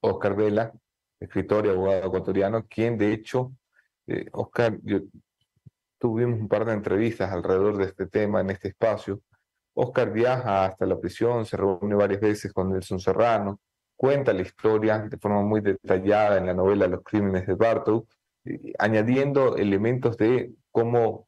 Oscar Vela, escritor y abogado ecuatoriano, quien de hecho, eh, Oscar, yo, tuvimos un par de entrevistas alrededor de este tema en este espacio. Oscar viaja hasta la prisión, se reúne varias veces con Nelson Serrano, cuenta la historia de forma muy detallada en la novela Los Crímenes de Bartow, añadiendo elementos de cómo,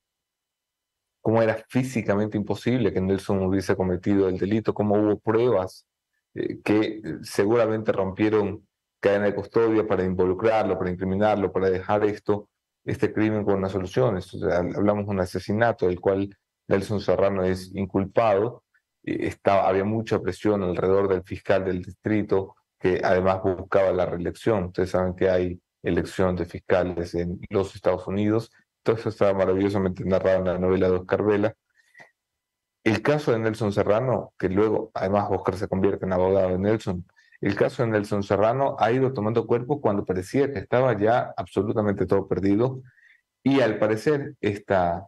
cómo era físicamente imposible que Nelson hubiese cometido el delito, cómo hubo pruebas eh, que seguramente rompieron cadena de custodia para involucrarlo, para incriminarlo, para dejar esto, este crimen con una solución. hablamos de un asesinato del cual Nelson Serrano es inculpado. Estaba, había mucha presión alrededor del fiscal del distrito, que además buscaba la reelección. Ustedes saben que hay elección de fiscales en los Estados Unidos. Todo eso estaba maravillosamente narrado en la novela de Oscar Vela. El caso de Nelson Serrano, que luego además Oscar se convierte en abogado de Nelson, el caso de Nelson Serrano ha ido tomando cuerpo cuando parecía que estaba ya absolutamente todo perdido y al parecer esta,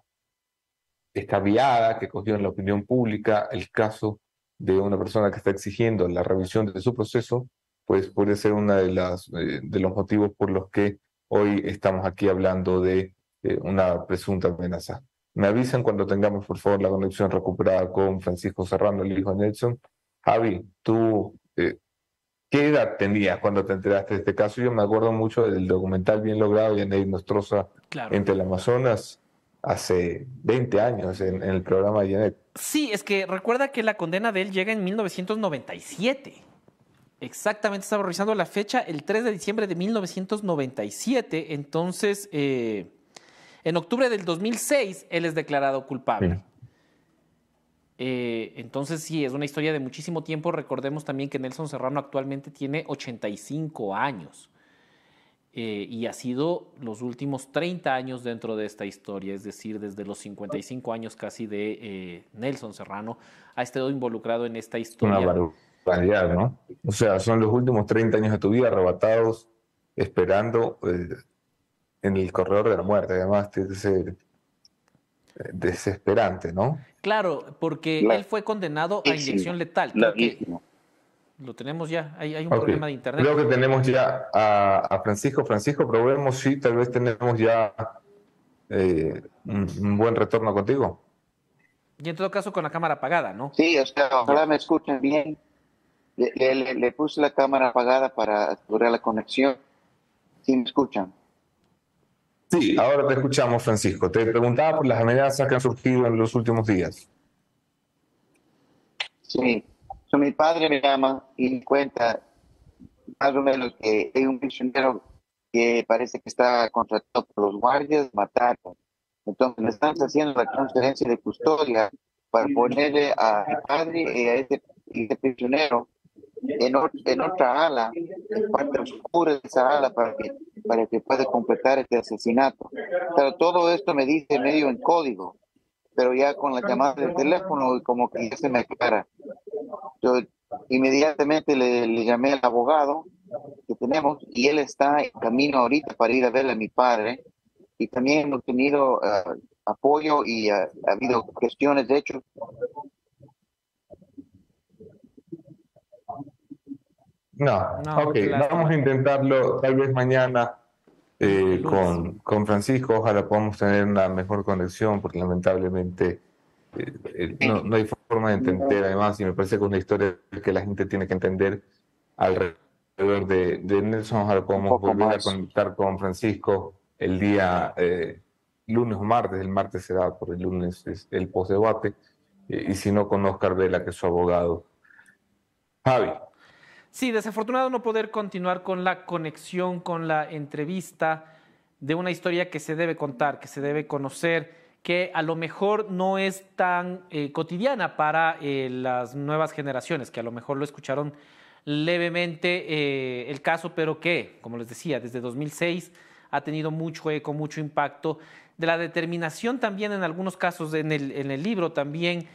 esta viada que cogió en la opinión pública el caso de una persona que está exigiendo la revisión de su proceso pues puede ser uno de, las, eh, de los motivos por los que hoy estamos aquí hablando de una presunta amenaza. Me avisan cuando tengamos, por favor, la conexión recuperada con Francisco Serrano, el hijo de Nelson. Javi, tú, eh, ¿qué edad tenías cuando te enteraste de este caso? Yo me acuerdo mucho del documental bien logrado de Ney Nostroza entre el Amazonas hace 20 años en, en el programa de Janet. Sí, es que recuerda que la condena de él llega en 1997. Exactamente, estaba revisando la fecha, el 3 de diciembre de 1997. Entonces, eh, en octubre del 2006, él es declarado culpable. Eh, entonces, sí, es una historia de muchísimo tiempo. Recordemos también que Nelson Serrano actualmente tiene 85 años. Eh, y ha sido los últimos 30 años dentro de esta historia, es decir, desde los 55 años casi de Nelson Serrano, ha estado involucrado en esta historia. ¿no? O sea, son los últimos 30 años de tu vida arrebatados esperando eh, en el corredor de la muerte. Además, tiene que ser eh, desesperante, ¿no? Claro, porque él fue condenado a inyección letal. Lo tenemos ya, hay, un problema de internet. Creo que tenemos ya a, Francisco. Francisco, probemos si tal vez tenemos ya eh, un, buen retorno contigo. Y en todo caso con la cámara apagada, ¿no? Sí, o sea, ojalá me escuchen bien. Le, puse la cámara apagada para asegurar la conexión. ¿Sí me escuchan? Sí, ahora te escuchamos, Francisco. Te preguntaba por las amenazas que han surgido en los últimos días. Sí, mi padre me llama y cuenta más o menos que hay un prisionero que parece que está contratado por los guardias, matar. Entonces me están haciendo la transferencia de custodia para ponerle a mi padre y a ese, ese prisionero en, en otra ala, en parte oscura de esa ala para que, para que pueda completar este asesinato. Pero todo esto me dice medio en código, pero ya con la llamada del teléfono como que ya se me aclara. Yo inmediatamente le, le llamé al abogado que tenemos y él está en camino ahorita para ir a ver a mi padre. Y también hemos tenido uh, apoyo y uh, ha habido cuestiones, de hecho, No, ok, vamos a intentarlo tal vez mañana eh, con, con Francisco, ojalá podamos tener una mejor conexión, porque lamentablemente eh, eh, no, no, hay forma de entender, además, y me parece que es una historia que la gente tiene que entender alrededor de, de Nelson, ojalá podamos volver a conectar con Francisco el día lunes o martes, el martes será por el lunes es el post-debate, y si no con Oscar Vela, que es su abogado. Javi. Sí, desafortunado no poder continuar con la conexión, con la entrevista de una historia que se debe contar, que se debe conocer, que a lo mejor no es tan eh, cotidiana para eh, las nuevas generaciones, que a lo mejor lo escucharon levemente eh, el caso, pero que, como les decía, desde 2006 ha tenido mucho eco, mucho impacto, de la determinación también en algunos casos en el, en el libro también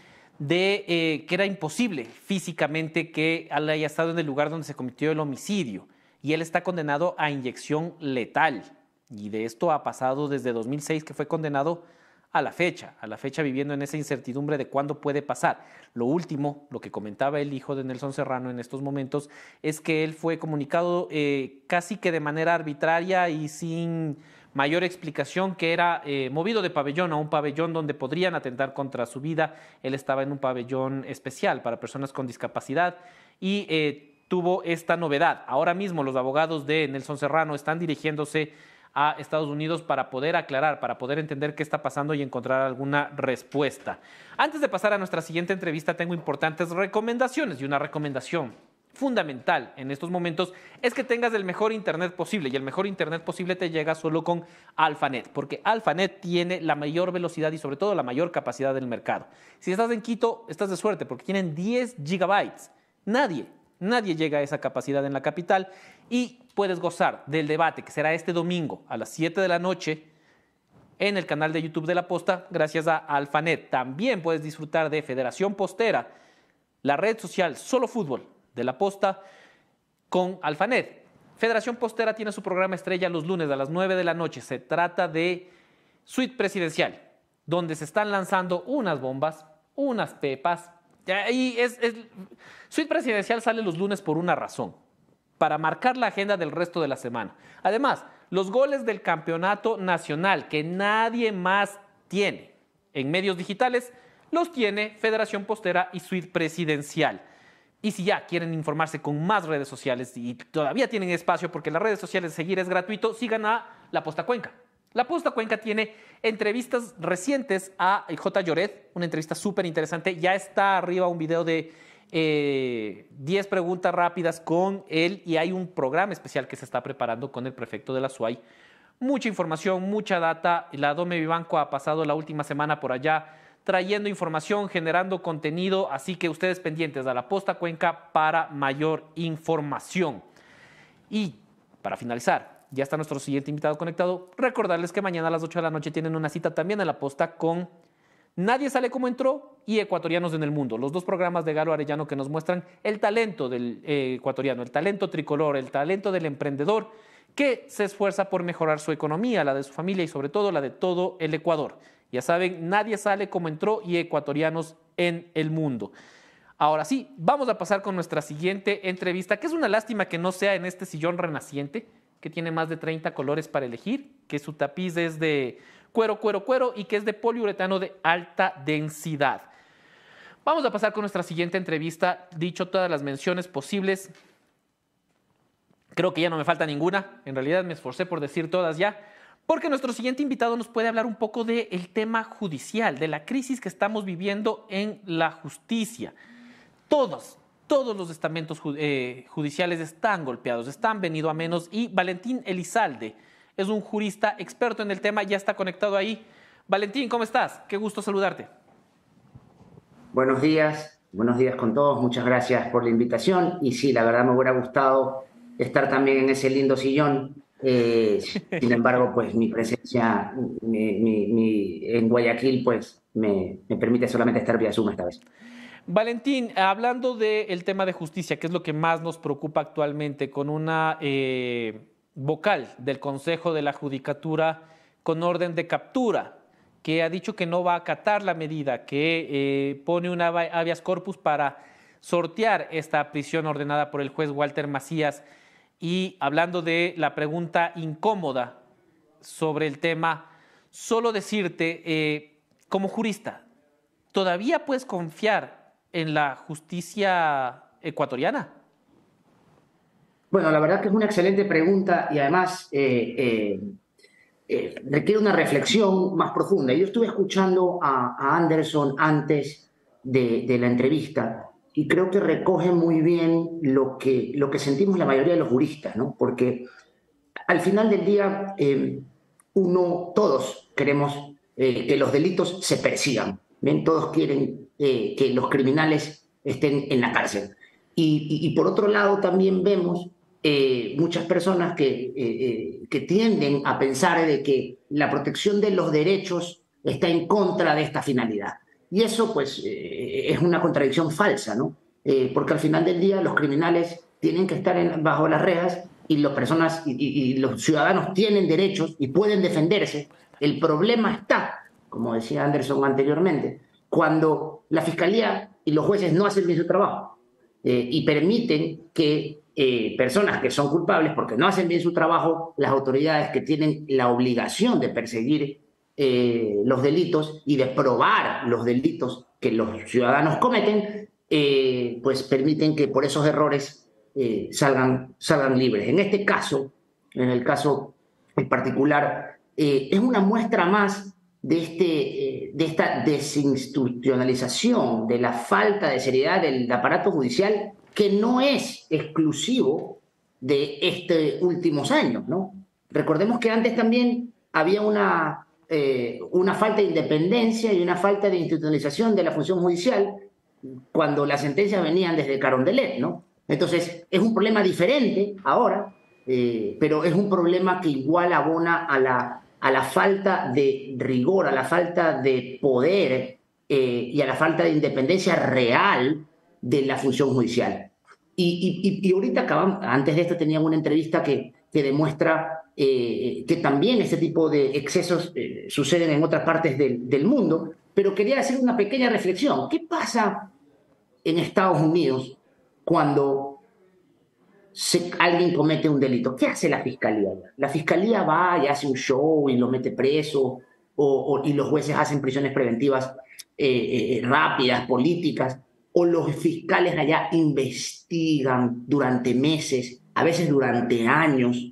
de eh, que era imposible físicamente que haya estado en el lugar donde se cometió el homicidio y él está condenado a inyección letal. Y de esto ha pasado desde 2006 que fue condenado a la fecha, a la fecha viviendo en esa incertidumbre de cuándo puede pasar. Lo último, lo que comentaba el hijo de Nelson Serrano en estos momentos, es que él fue comunicado eh, casi que de manera arbitraria y sin mayor explicación que era eh, movido de pabellón a un pabellón donde podrían atentar contra su vida. Él estaba en un pabellón especial para personas con discapacidad y eh, tuvo esta novedad. Ahora mismo los abogados de Nelson Serrano están dirigiéndose a Estados Unidos para poder aclarar, para poder entender qué está pasando y encontrar alguna respuesta. Antes de pasar a nuestra siguiente entrevista, tengo importantes recomendaciones y una recomendación fundamental en estos momentos es que tengas el mejor internet posible y el mejor internet posible te llega solo con AlphaNet, porque AlphaNet tiene la mayor velocidad y sobre todo la mayor capacidad del mercado. Si estás en Quito, estás de suerte porque tienen 10 gigabytes. Nadie, nadie llega a esa capacidad en la capital y puedes gozar del debate que será este domingo a las 7 de la noche en el canal de YouTube de La Posta gracias a AlphaNet. También puedes disfrutar de Federación Postera, la red social Solo Fútbol de La Posta con AlphaNet. Federación Postera tiene su programa estrella los lunes a las 9 de la noche. Se trata de Suite Presidencial, donde se están lanzando unas bombas, unas pepas. Y es, Suite Presidencial sale los lunes por una razón para marcar la agenda del resto de la semana. Además, los goles del campeonato nacional que nadie más tiene en medios digitales, los tiene Federación Postera y Suite Presidencial. Y si ya quieren informarse con más redes sociales y todavía tienen espacio porque las redes sociales de seguir es gratuito, sigan a La Posta Cuenca. La Posta Cuenca tiene entrevistas recientes a J. Lloret, una entrevista súper interesante. Ya está arriba un video de 10 eh, preguntas rápidas con él y hay un programa especial que se está preparando con el prefecto de la SUAY. Mucha información, mucha data. La Dome Vivanco ha pasado la última semana por allá trayendo información, generando contenido, así que ustedes pendientes a la Posta Cuenca para mayor información. Y para finalizar, ya está nuestro siguiente invitado conectado. Recordarles que mañana a las 8 de la noche tienen una cita también en la Posta con Nadie sale como entró y Ecuatorianos en el Mundo, los dos programas de Galo Arellano que nos muestran el talento del eh, ecuatoriano, el talento tricolor, el talento del emprendedor que se esfuerza por mejorar su economía, la de su familia y sobre todo la de todo el Ecuador. Ya saben, nadie sale como entró y Ecuatorianos en el Mundo. Ahora sí, vamos a pasar con nuestra siguiente entrevista, que es una lástima que no sea en este sillón renaciente, que tiene más de 30 colores para elegir, que su tapiz es de cuero, cuero, cuero y que es de poliuretano de alta densidad. Vamos a pasar con nuestra siguiente entrevista. Dicho todas las menciones posibles, creo que ya no me falta ninguna. En realidad me esforcé por decir todas ya, porque nuestro siguiente invitado nos puede hablar un poco del tema judicial, de la crisis que estamos viviendo en la justicia. Todos, todos los estamentos eh, judiciales están golpeados, están venido a menos y Valentín Elizalde es un jurista experto en el tema, ya está conectado ahí. Valentín, ¿cómo estás? Qué gusto saludarte. Buenos días, buenos días con todos, muchas gracias por la invitación y sí, la verdad me hubiera gustado estar también en ese lindo sillón. Eh, sin embargo, pues mi presencia en Guayaquil pues me, permite solamente estar vía Zoom esta vez. Valentín, hablando del tema de justicia, que es lo que más nos preocupa actualmente, con una eh, vocal del Consejo de la Judicatura con orden de captura, que ha dicho que no va a acatar la medida, que eh, pone una habeas corpus para sortear esta prisión ordenada por el juez Walter Macías. Y hablando de la pregunta incómoda sobre el tema, solo decirte, eh, como jurista, ¿todavía puedes confiar en la justicia ecuatoriana? Bueno, la verdad que es una excelente pregunta y además eh, eh, requiere una reflexión más profunda. Yo estuve escuchando a, Anderson antes de, la entrevista y creo que recoge muy bien lo que, lo que sentimos la mayoría de los juristas, ¿no? Porque al final del día, uno, todos queremos que los delitos se persigan, ¿ven? Todos quieren que los criminales estén en la cárcel. y por otro lado, también vemos eh, muchas personas que, eh, eh, que tienden a pensar de que la protección de los derechos está en contra de esta finalidad. Y eso pues es una contradicción falsa, ¿no? porque al final del día los criminales tienen que estar bajo las rejas y las personas y, los ciudadanos tienen derechos y pueden defenderse. El problema está como decía Anderson anteriormente, cuando la fiscalía y los jueces no hacen bien su trabajo eh, y permiten que eh, personas que son culpables porque no hacen bien su trabajo, las autoridades que tienen la obligación de perseguir eh, los delitos y de probar los delitos que los ciudadanos cometen, pues permiten que por esos errores salgan, salgan libres. En este caso, en el caso en particular, es una muestra más de, este, de esta desinstitucionalización, de la falta de seriedad del aparato judicial que no es exclusivo de estos últimos años, ¿no? Recordemos que antes también había una, eh, una falta de independencia y una falta de institucionalización de la función judicial cuando las sentencias venían desde Carondelet, ¿no? Entonces, es un problema diferente ahora, eh, pero es un problema que igual abona a la, a la falta de rigor, a la falta de poder eh, y a la falta de independencia real de la función judicial. Y, y, ahorita acabamos, antes de esto tenía una entrevista que, que demuestra eh, que también este tipo de excesos eh, suceden en otras partes del, mundo, pero quería hacer una pequeña reflexión. ¿Qué pasa en Estados Unidos cuando alguien comete un delito? ¿Qué hace la fiscalía? La fiscalía va y hace un show y lo mete preso, o, y los jueces hacen prisiones preventivas eh, rápidas, políticas o los fiscales allá investigan durante meses, a veces durante años,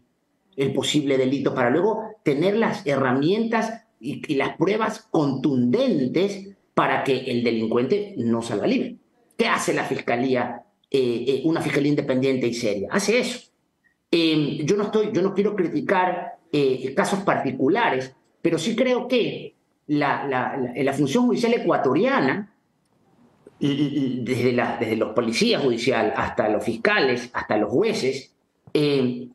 el posible delito para luego tener las herramientas y, las pruebas contundentes para que el delincuente no salga libre. ¿Qué hace la fiscalía, eh, eh, una fiscalía independiente y seria? Hace eso. Em, yo, no estoy, yo no quiero criticar eh, casos particulares, pero sí creo que la, la, función judicial ecuatoriana desde, los policías judiciales hasta los fiscales, hasta los jueces, eh,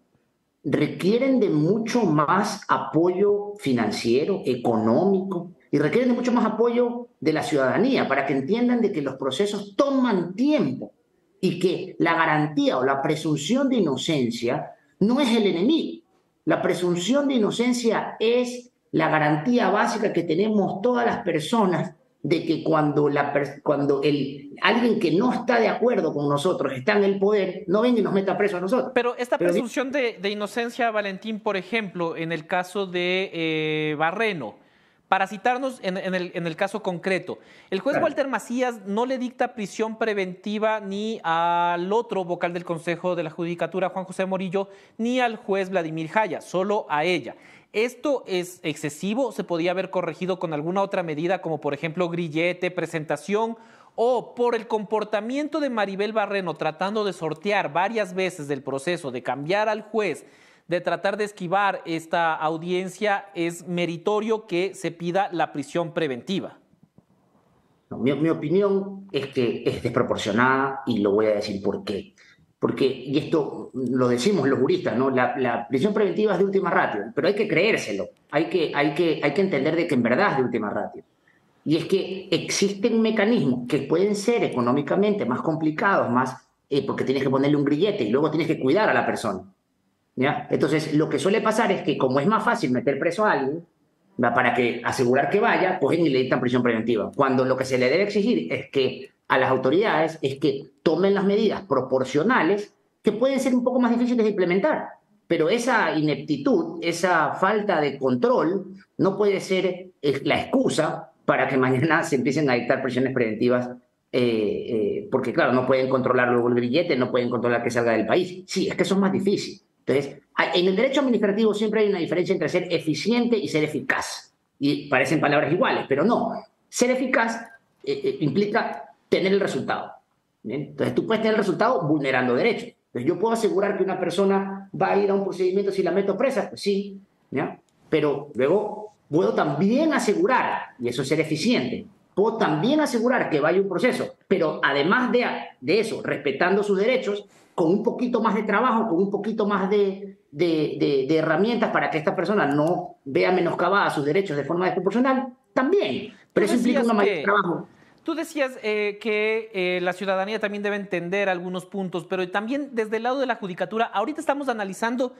requieren de mucho más apoyo financiero, económico, y requieren de mucho más apoyo de la ciudadanía para que entiendan de que los procesos toman tiempo y que la garantía o la presunción de inocencia no es el enemigo. La presunción de inocencia es la garantía básica que tenemos todas las personas de que cuando, la, cuando el, alguien que no está de acuerdo con nosotros está en el poder, no venga y nos meta preso a nosotros. Pero esta presunción de, inocencia, Valentín, por ejemplo, en el caso de eh, Barreno, para citarnos en, el, en, el, caso concreto, el juez Walter Macías no le dicta prisión preventiva ni al otro vocal del Consejo de la Judicatura, Juan José Morillo, ni al juez Vladimir Jaya, solo a ella. ¿Esto es excesivo? ¿Se podía haber corregido con alguna otra medida, como por ejemplo grillete, presentación? ¿O por el comportamiento de Maribel Barreno tratando de sortear varias veces del proceso, de cambiar al juez, de tratar de esquivar esta audiencia, es meritorio que se pida la prisión preventiva? mi opinión es que es desproporcionada y lo voy a decir por qué porque, y esto lo decimos los juristas, ¿no? La, prisión preventiva es de última ratio, pero hay que creérselo, hay que, hay, que, hay que entender de que en verdad es de última ratio. Y es que existen mecanismos que pueden ser económicamente más complicados, más eh, porque tienes que ponerle un grillete y luego tienes que cuidar a la persona. ¿Ya? Entonces, lo que suele pasar es que como es más fácil meter preso a alguien, para que asegurar que vaya, cogen y le dictan prisión preventiva. Cuando lo que se le debe exigir es que a las autoridades es que tomen las medidas proporcionales que pueden ser un poco más difíciles de implementar. Pero esa ineptitud, esa falta de control, no puede ser la excusa para que (laughs) mañana se empiecen a dictar prisiones preventivas, eh, eh, porque claro, no pueden controlar luego el billete, no pueden controlar que salga del país. Sí, es que eso es más difícil. Entonces, en el derecho administrativo siempre hay una diferencia entre ser eficiente y ser eficaz. Y parecen palabras iguales, pero no. Ser eficaz eh, implica tener el resultado. Entonces tú puedes tener el resultado vulnerando derechos. Entonces yo puedo asegurar que una persona va a ir a un procedimiento si la meto presa, pues sí, ¿ya? pero luego puedo también asegurar, y eso es ser eficiente, puedo también asegurar que vaya un proceso, pero además de, de eso, respetando sus derechos, con un poquito más de trabajo, con un poquito más de, de, de, herramientas para que esta persona no vea menoscabada sus derechos de forma desproporcional, también. Pero eso implica un mayor trabajo. Tú decías eh, que eh, la ciudadanía también debe entender algunos puntos, pero también desde el lado de la judicatura, ahorita estamos analizando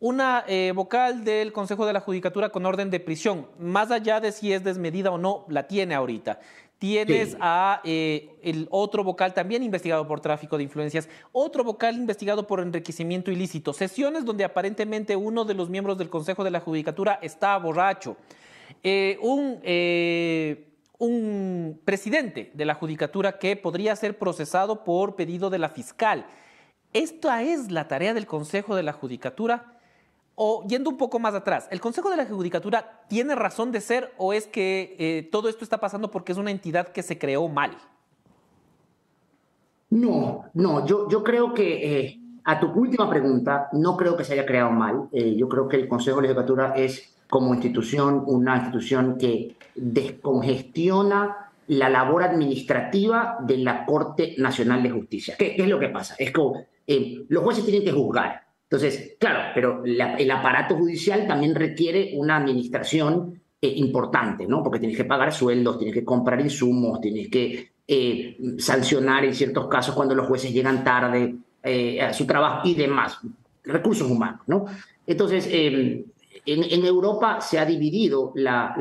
una eh, vocal del Consejo de la Judicatura con orden de prisión, más allá de si es desmedida o no, la tiene ahorita. Tienes a eh, el otro vocal también investigado por tráfico de influencias, otro vocal investigado por enriquecimiento ilícito, sesiones donde aparentemente uno de los miembros del Consejo de la Judicatura está borracho. Eh, un, un presidente de la Judicatura que podría ser procesado por pedido de la fiscal. ¿Esta es la tarea del Consejo de la Judicatura? O yendo un poco más atrás, ¿el Consejo de la Judicatura tiene razón de ser o es que eh, todo esto está pasando porque es una entidad que se creó mal? No, no, yo, yo creo que eh, a tu última pregunta, no creo que se haya creado mal. Eh, yo creo que el Consejo de la Judicatura es como institución una institución que descongestiona la labor administrativa de la Corte Nacional de Justicia. ¿Qué, es lo que pasa? Es que los jueces tienen que juzgar entonces, claro, pero el aparato judicial también requiere una administración eh, importante, ¿no? Porque tienes que pagar sueldos, tienes que comprar insumos, tienes que eh, sancionar en ciertos casos cuando los jueces llegan tarde eh, a su trabajo y demás, recursos humanos, ¿no? Entonces, em, en, Europa se ha dividido la,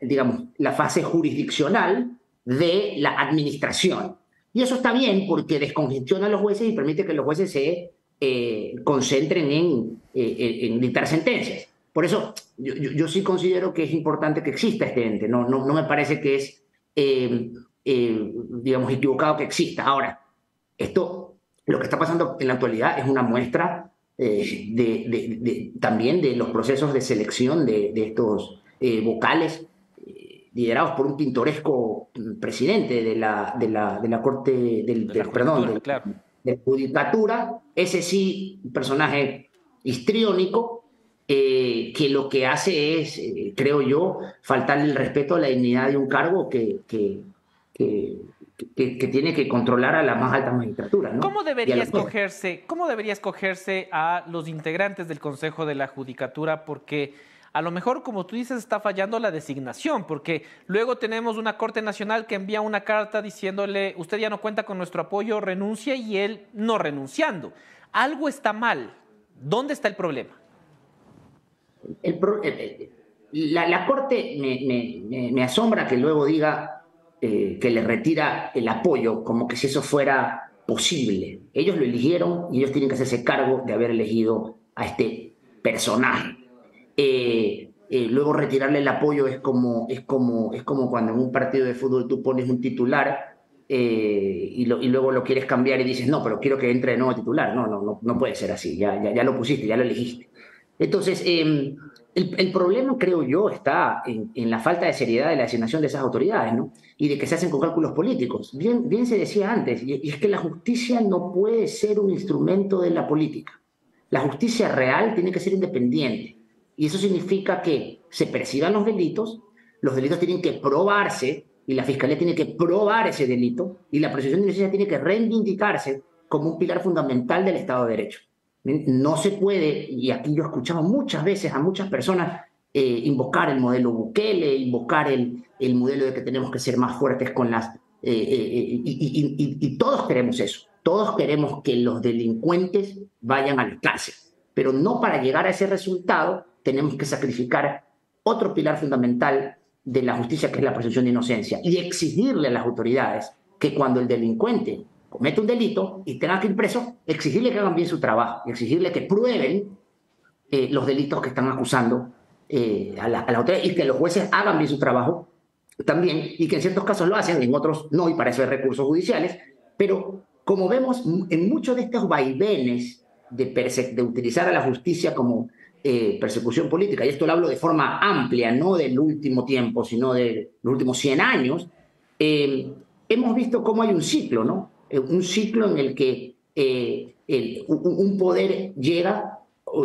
digamos, la fase jurisdiccional de la administración. Y eso está bien porque descongestiona a los jueces y permite que los jueces se eh, concentren en, eh, en, dictar sentencias. Por eso yo, yo, sí considero que es importante que exista este ente, no, no, no me parece que es, eh, digamos, equivocado que exista. Ahora, esto, lo que está pasando en la actualidad es una muestra de, de, también de los procesos de selección de, estos vocales liderados por un pintoresco presidente de la, de la, de la Corte del, perdón, claro de judicatura, ese sí, un personaje histriónico, eh, que lo que hace es, eh, creo yo, faltarle el respeto a la dignidad de un cargo que, que, que, que tiene que controlar a la más alta magistratura. ¿Cómo, debería escogerse, ¿Cómo debería escogerse a los integrantes del Consejo de la Judicatura? Porque a lo mejor, como tú dices, está fallando la designación, porque luego tenemos una Corte Nacional que envía una carta diciéndole, usted ya no cuenta con nuestro apoyo, renuncia y él no renunciando. Algo está mal. ¿Dónde está el problema? la, Corte me, asombra que luego diga eh, que le retira el apoyo, como que si eso fuera posible. Ellos lo eligieron y ellos tienen que hacerse cargo de haber elegido a este personaje. Eh, eh, luego retirarle el apoyo es como, es, como, es como cuando en un partido de fútbol tú pones un titular eh, y, y, luego lo quieres cambiar y dices, no, pero quiero que entre de nuevo titular. No, no, no, no puede ser así, ya, ya, ya lo pusiste, ya lo elegiste. Entonces, em, el, el, problema, creo yo, está en, en, la falta de seriedad de la asignación de esas autoridades, ¿no? Y de que se hacen con cálculos políticos. Bien, bien se decía antes, y es que la justicia no puede ser un instrumento de la política. La justicia real tiene que ser independiente. Y eso significa que se persigan los delitos, los delitos tienen que probarse y la fiscalía tiene que probar ese delito y la presunción de inocencia tiene que reivindicarse como un pilar fundamental del Estado de Derecho. No se puede, y aquí yo he escuchado muchas veces a muchas personas eh, invocar el modelo Bukele, invocar el, el modelo de que tenemos que ser más fuertes con las... Eh, eh, y, y, todos queremos eso, todos queremos que los delincuentes vayan a la cárcel, pero no para llegar a ese resultado tenemos que sacrificar otro pilar fundamental de la justicia, que es la presunción de inocencia, y exigirle a las autoridades que cuando el delincuente comete un delito y tenga que ir preso, exigirle que hagan bien su trabajo, exigirle que prueben eh, los delitos que están acusando eh, a, la, autoridad y que los jueces hagan bien su trabajo también, y que en ciertos casos lo hacen, en otros no, y para eso hay recursos judiciales, pero como vemos en muchos de estos vaivenes de, de utilizar a la justicia como eh, persecución política, y esto lo hablo de forma amplia, no del último tiempo, sino de los últimos 100 años, eh, hemos visto cómo hay un ciclo, ¿no? Eh, un ciclo en el que un poder llega,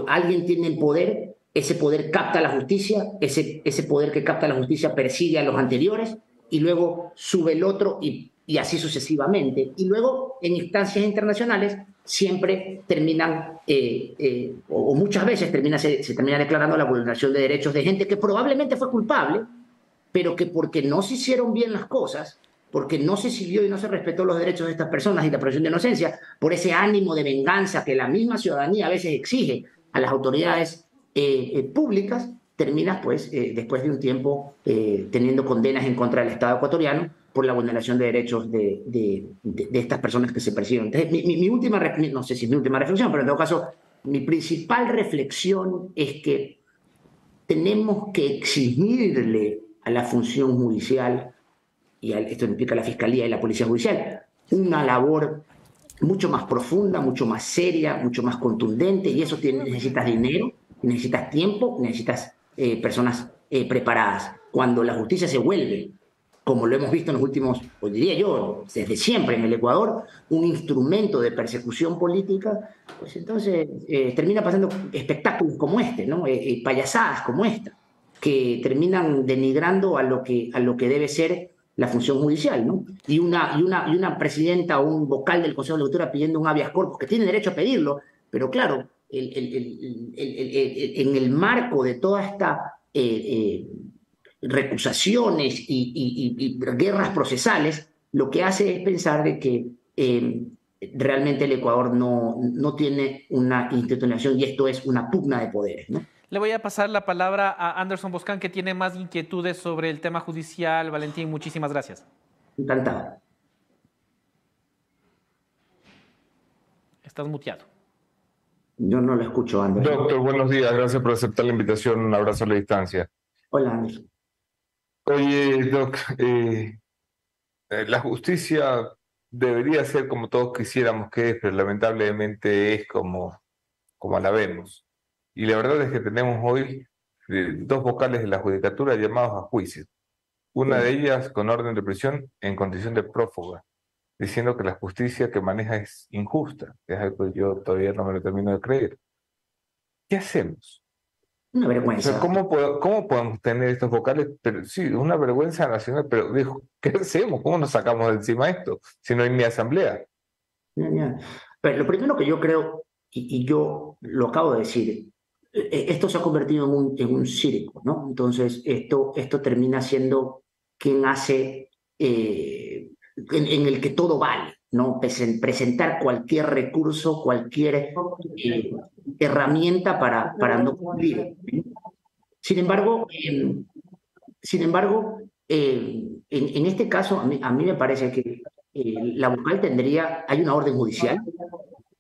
alguien tiene el poder, ese poder capta la justicia, ese, ese poder que capta la justicia persigue a los anteriores, y luego sube el otro y, y así sucesivamente. Y luego, en instancias internacionales, siempre terminan, eh, eh, o, muchas veces termina, se, termina declarando la vulneración de derechos de gente que probablemente fue culpable, pero que porque no se hicieron bien las cosas, porque no se siguió y no se respetó los derechos de estas personas y la presunción de inocencia, por ese ánimo de venganza que la misma ciudadanía a veces exige, a las autoridades públicas, terminas pues después de un tiempo teniendo condenas en contra del Estado ecuatoriano por la vulneración de derechos de, de, estas personas que se persiguen. Entonces, mi, mi, última, no sé si es mi última reflexión, pero en todo caso, mi principal reflexión es que tenemos que exigirle a la función judicial, y esto implica la Fiscalía y la Policía Judicial, una labor mucho más profunda, mucho más seria, mucho más contundente, y eso tiene, necesitas dinero, necesitas tiempo, necesitas eh, personas eh, preparadas. Cuando la justicia se vuelve como lo hemos visto en los últimos, pues diría yo, desde siempre en el Ecuador, un instrumento de persecución política, pues entonces eh, termina pasando espectáculos como este, ¿no? Eh, eh, payasadas como esta, que terminan denigrando a lo que, a lo que debe ser la función judicial, ¿no? Y una, y, una, y una presidenta o un vocal del Consejo de Lectura pidiendo un habeas corpus, que tiene derecho a pedirlo, pero claro, en el marco de toda esta recusaciones y, guerras procesales, lo que hace es pensar de que eh, realmente el Ecuador no, no tiene una institucionalización y esto es una pugna de poderes. ¿no? Le voy a pasar la palabra a Anderson Boscan, que tiene más inquietudes sobre el tema judicial. Valentín, muchísimas gracias. Encantado. Estás muteado. Yo no lo escucho, Anderson. Doctor, buenos días. Gracias por aceptar la invitación. Un abrazo a la distancia. Hola, Anderson. Oye, Doc, eh, eh, la justicia debería ser como todos quisiéramos que es, pero lamentablemente es como, como la vemos. Y la verdad es que tenemos hoy eh, dos vocales de la judicatura llamados a juicio. Una de ellas con orden de prisión en condición de prófuga, diciendo que la justicia que maneja es injusta. Es algo que yo todavía no me lo termino de creer. ¿Qué hacemos? Una vergüenza. ¿cómo, ¿Cómo podemos tener estos vocales? Pero sí, una vergüenza nacional, pero dijo, ¿qué hacemos? ¿Cómo nos sacamos de encima esto si no hay ni asamblea? Pero lo primero que yo creo, y, yo lo acabo de decir, eh, esto se ha convertido en un, en un circo, ¿no? Entonces, esto, esto termina siendo quien hace, eh, en, el que todo vale, ¿no? Presentar cualquier recurso, cualquier eh, herramienta para, para no cumplir. Sin embargo, em, sin embargo em, en, este caso, a mí, a mí me parece que eh, la vocal tendría, hay una orden judicial,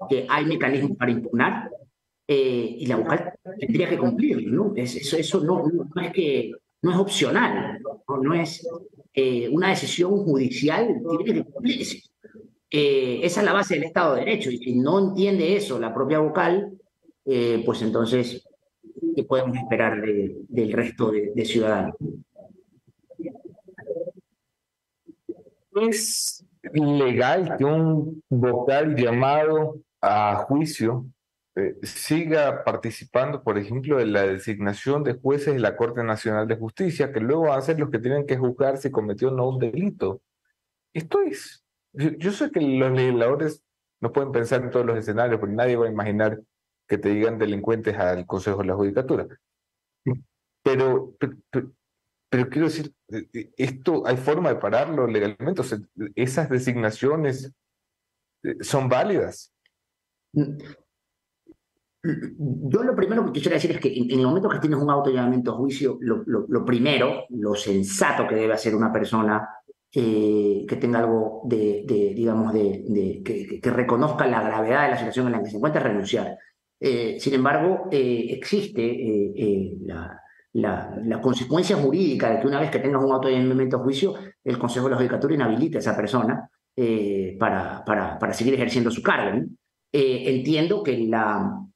que hay mecanismos para impugnar, eh, y la vocal tendría que cumplir, ¿no? eso eso no, no, es que, no es opcional, no, no es eh, una decisión judicial, tiene que cumplirse. esa es la base del Estado de Derecho, y si no entiende eso la propia vocal, eh, pues entonces, ¿qué podemos esperar del resto de, ciudadanos? ¿Es legal que un vocal llamado a juicio eh, siga participando, por ejemplo, de la designación de jueces de la Corte Nacional de Justicia, que luego van a ser los que tienen que juzgar si cometió o no un delito? Esto es, yo, sé que los legisladores no pueden pensar en todos los escenarios, porque nadie va a imaginar que te digan delincuentes al Consejo de la Judicatura. Pero, pero, quiero decir, eh, eh, esto hay forma de pararlo legalmente, esas designaciones son válidas. Yo lo primero que quisiera decir es que en, el momento que tienes un auto llamamiento a juicio, lo, lo, primero, lo sensato que debe hacer una persona que tenga algo de, digamos, de, que, reconozca la gravedad de la situación en la que se encuentra es renunciar. Eh, sin embargo, eh, existe eh, la, la, consecuencia jurídica de que una vez que tengas un auto de a juicio, el Consejo de la Judicatura inhabilita a esa persona para, para, para, seguir ejerciendo su cargo. entiendo que, la,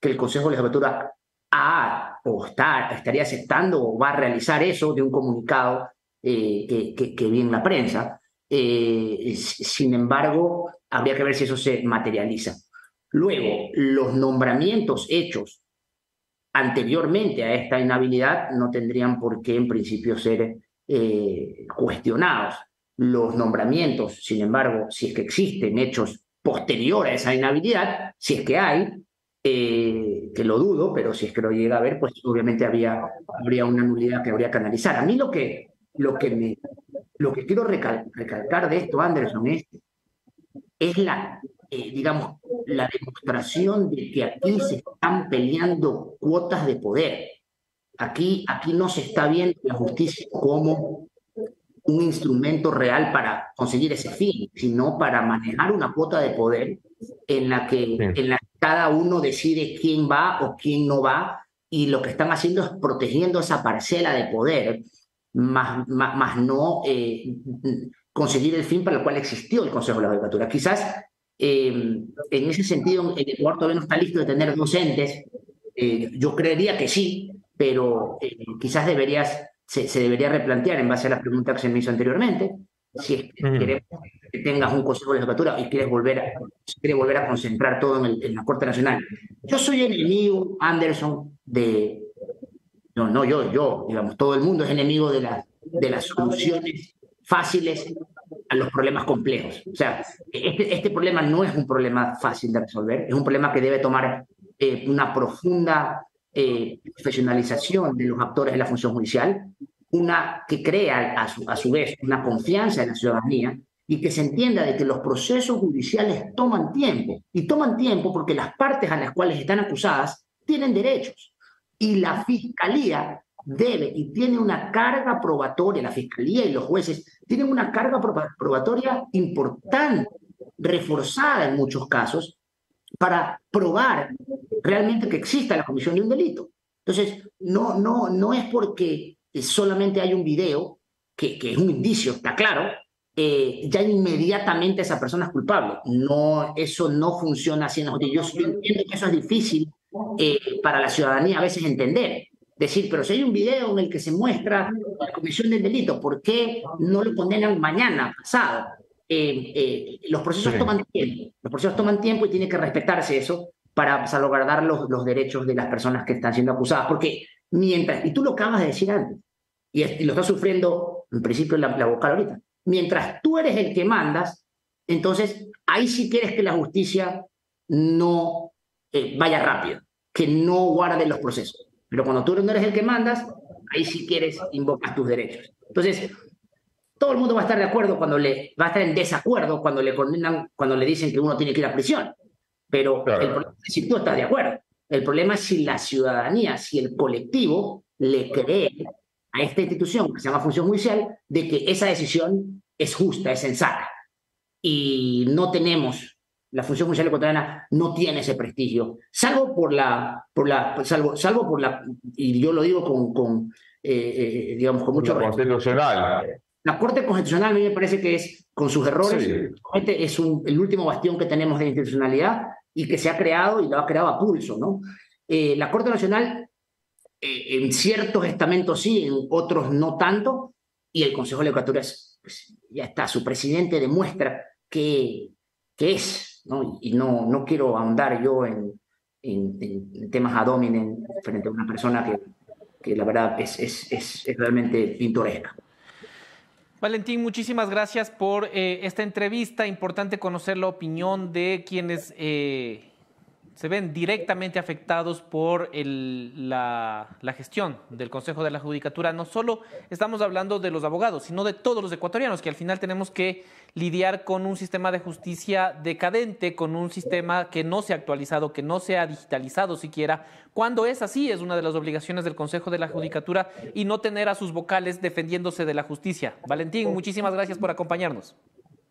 que el Consejo de la Judicatura ha o está, estaría aceptando o va a realizar eso de un comunicado que, que, que vi en la prensa. sin embargo, habría que ver si eso se materializa. Luego, los nombramientos hechos anteriormente a esta inhabilidad no tendrían por qué en principio ser eh, cuestionados. Los nombramientos, sin embargo, si es que existen hechos posteriores a esa inhabilidad, si es que hay, eh, que lo dudo, pero si es que lo llega a ver, pues obviamente había, habría una nulidad que habría que analizar. A mí lo que, lo que, me, lo que quiero recalcar de esto, Anderson, es, es la eh, digamos, la demostración de que aquí se están peleando cuotas de poder. Aquí, aquí no se está viendo la justicia como un instrumento real para conseguir ese fin, sino para manejar una cuota de poder en la que, en la que cada uno decide quién va o quién no va, y lo que están haciendo es protegiendo esa parcela de poder, más, más, no eh, conseguir el fin para el cual existió el Consejo de la Judicatura. Quizás eh, en ese sentido el Ecuador todavía no está listo de tener docentes, eh, yo creería que sí, pero quizás deberías se, debería replantear en base a la pregunta que se me hizo anteriormente, si es que que tengas un consejo de legislatura y quieres volver a, quieres volver a concentrar todo en, el, la Corte Nacional. Yo soy enemigo, Anderson, de... No, no, yo, yo, digamos, todo el mundo es enemigo de, la, de las soluciones fáciles a los problemas complejos. O sea, este, este problema no es un problema fácil de resolver, es un problema que debe tomar eh, una profunda eh, profesionalización de los actores de la función judicial, una que crea a su, a su vez una confianza en la ciudadanía y que se entienda de que los procesos judiciales toman tiempo. Y toman tiempo porque las partes a las cuales están acusadas tienen derechos. Y la fiscalía debe y tiene una carga probatoria, la fiscalía y los jueces tienen una carga probatoria importante, reforzada en muchos casos, para probar realmente que exista la comisión de un delito. Entonces, no, no, no es porque solamente hay un video, que, que es un indicio, está claro, eh, ya inmediatamente esa persona es culpable. No, eso no funciona así. Yo, yo entiendo que eso es difícil eh, para la ciudadanía a veces entender. Decir, pero si hay un video en el que se muestra la comisión del delito, ¿por qué no lo condenan mañana, pasado? Eh, los procesos toman tiempo. Los procesos toman tiempo y tiene que respetarse eso para salvaguardar los, los derechos de las personas que están siendo acusadas. Porque mientras, y tú lo acabas de decir antes, y, lo está sufriendo en principio la, la vocal ahorita, mientras tú eres el que mandas, entonces ahí sí quieres que la justicia no eh, vaya rápido, que no guarde los procesos. Pero cuando tú no eres el que mandas, ahí sí quieres invocar tus derechos. Entonces, todo el mundo va a estar de acuerdo cuando le va a estar en desacuerdo cuando le condenan, cuando le dicen que uno tiene que ir a prisión. Pero el problema es si tú estás de acuerdo. El problema es si la ciudadanía, si el colectivo le cree a esta institución que se llama función judicial de que esa decisión es justa, es sensata. Y no tenemos, la función judicial ecuatoriana no tiene ese prestigio, salvo por la, por la, salvo, salvo por la, y yo lo digo con, con eh, eh, digamos, con mucho la Constitucional. La Corte Constitucional a mí me parece que es, con sus errores, es un, el último bastión que tenemos de institucionalidad y que se ha creado y lo ha creado a pulso, ¿no? Eh, la Corte Nacional eh, en ciertos estamentos sí, en otros no tanto, y el Consejo de la es, pues, ya está, su presidente demuestra que, que es, ¿no? y no, no quiero ahondar yo en, en, temas ad hominem frente a una persona que, que la verdad es, es, es, realmente pintoresca. Valentín, muchísimas gracias por eh, esta entrevista. Importante conocer la opinión de quienes eh, se ven directamente afectados por la, gestión del Consejo de la Judicatura. No solo estamos hablando de los abogados, sino de todos los ecuatorianos, que al final tenemos que lidiar con un sistema de justicia decadente, con un sistema que no se ha actualizado, que no se ha digitalizado siquiera. Cuando es así, es una de las obligaciones del Consejo de la Judicatura y no tener a sus vocales defendiéndose de la justicia. Valentín, muchísimas gracias por acompañarnos.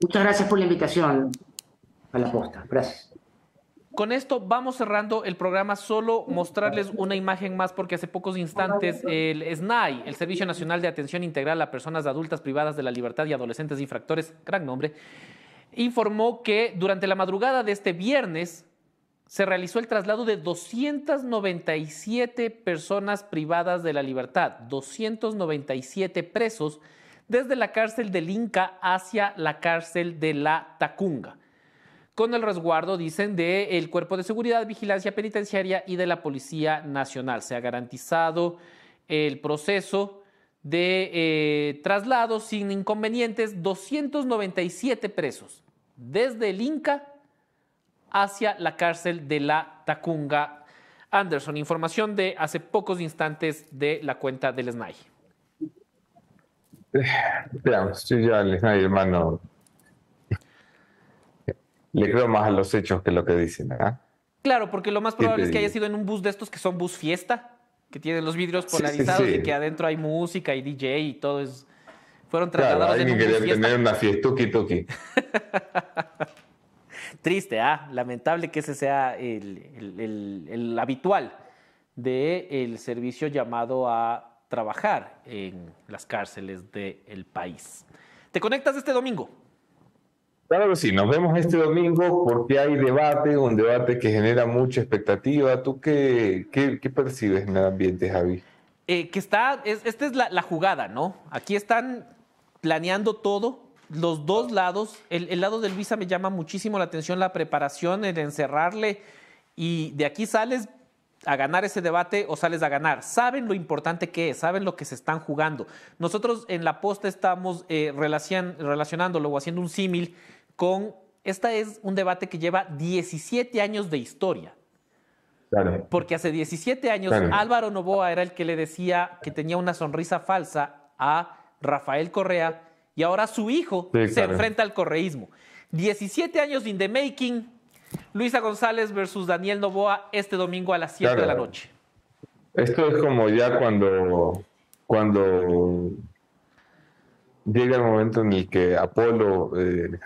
Muchas gracias por la invitación a la posta. Gracias. Con esto vamos cerrando el programa, solo mostrarles una imagen más porque hace pocos instantes el SNAI, el Servicio Nacional de Atención Integral a Personas Adultas Privadas de la Libertad y Adolescentes Infractores, gran nombre, informó que durante la madrugada de este viernes se realizó el traslado de 297 personas privadas de la libertad, 297 presos desde la cárcel del Inca hacia la cárcel de la Tacunga con el resguardo, dicen, del Cuerpo de Seguridad, Vigilancia Penitenciaria y de la Policía Nacional. Se ha garantizado el proceso de eh, traslado sin inconvenientes, 297 presos, desde el Inca hacia la cárcel de la Tacunga. Anderson, información de hace pocos instantes de la cuenta del SNAI. Veamos, ya el SNAI, hermano, le creo más a los hechos que lo que dicen, ¿ah? Claro, porque lo más probable es que haya sido en un bus de estos que son bus fiesta, que tienen los vidrios Sí, sí, polarizados sí. y que adentro hay música y DJ y todo es. Fueron Claro, trasladados en alguien un bus quería fiesta. tener una fiestuki tuki. (laughs) Triste, ¿ah? Lamentable que ese sea el, el- el- el habitual del servicio llamado a trabajar en las cárceles del país. ¿Te conectas este domingo? Claro que sí, nos vemos este domingo porque hay debate, un debate que genera mucha expectativa. ¿Tú qué, qué, qué percibes en el ambiente, Javi? Eh, que está, es- esta es la, la jugada, ¿no? Aquí están planeando todo, los dos lados. El, el lado de Luisa me llama muchísimo la atención, la preparación, el encerrarle y de aquí sales a ganar ese debate o sales a ganar. Saben lo importante que es, saben lo que se están jugando. Nosotros en la posta estamos eh, relacion- relacionándolo o haciendo un símil con, esta es un debate que lleva 17 años de historia. Claro. Porque hace 17 años Claro. Álvaro Novoa era el que le decía que tenía una sonrisa falsa a Rafael Correa y ahora su hijo Sí, se claro. enfrenta al correísmo. 17 años in the making. Luisa González versus Daniel Novoa este domingo a las 7 de la noche. Esto es como ya cuando, cuando llega el momento en el que Apolo eh,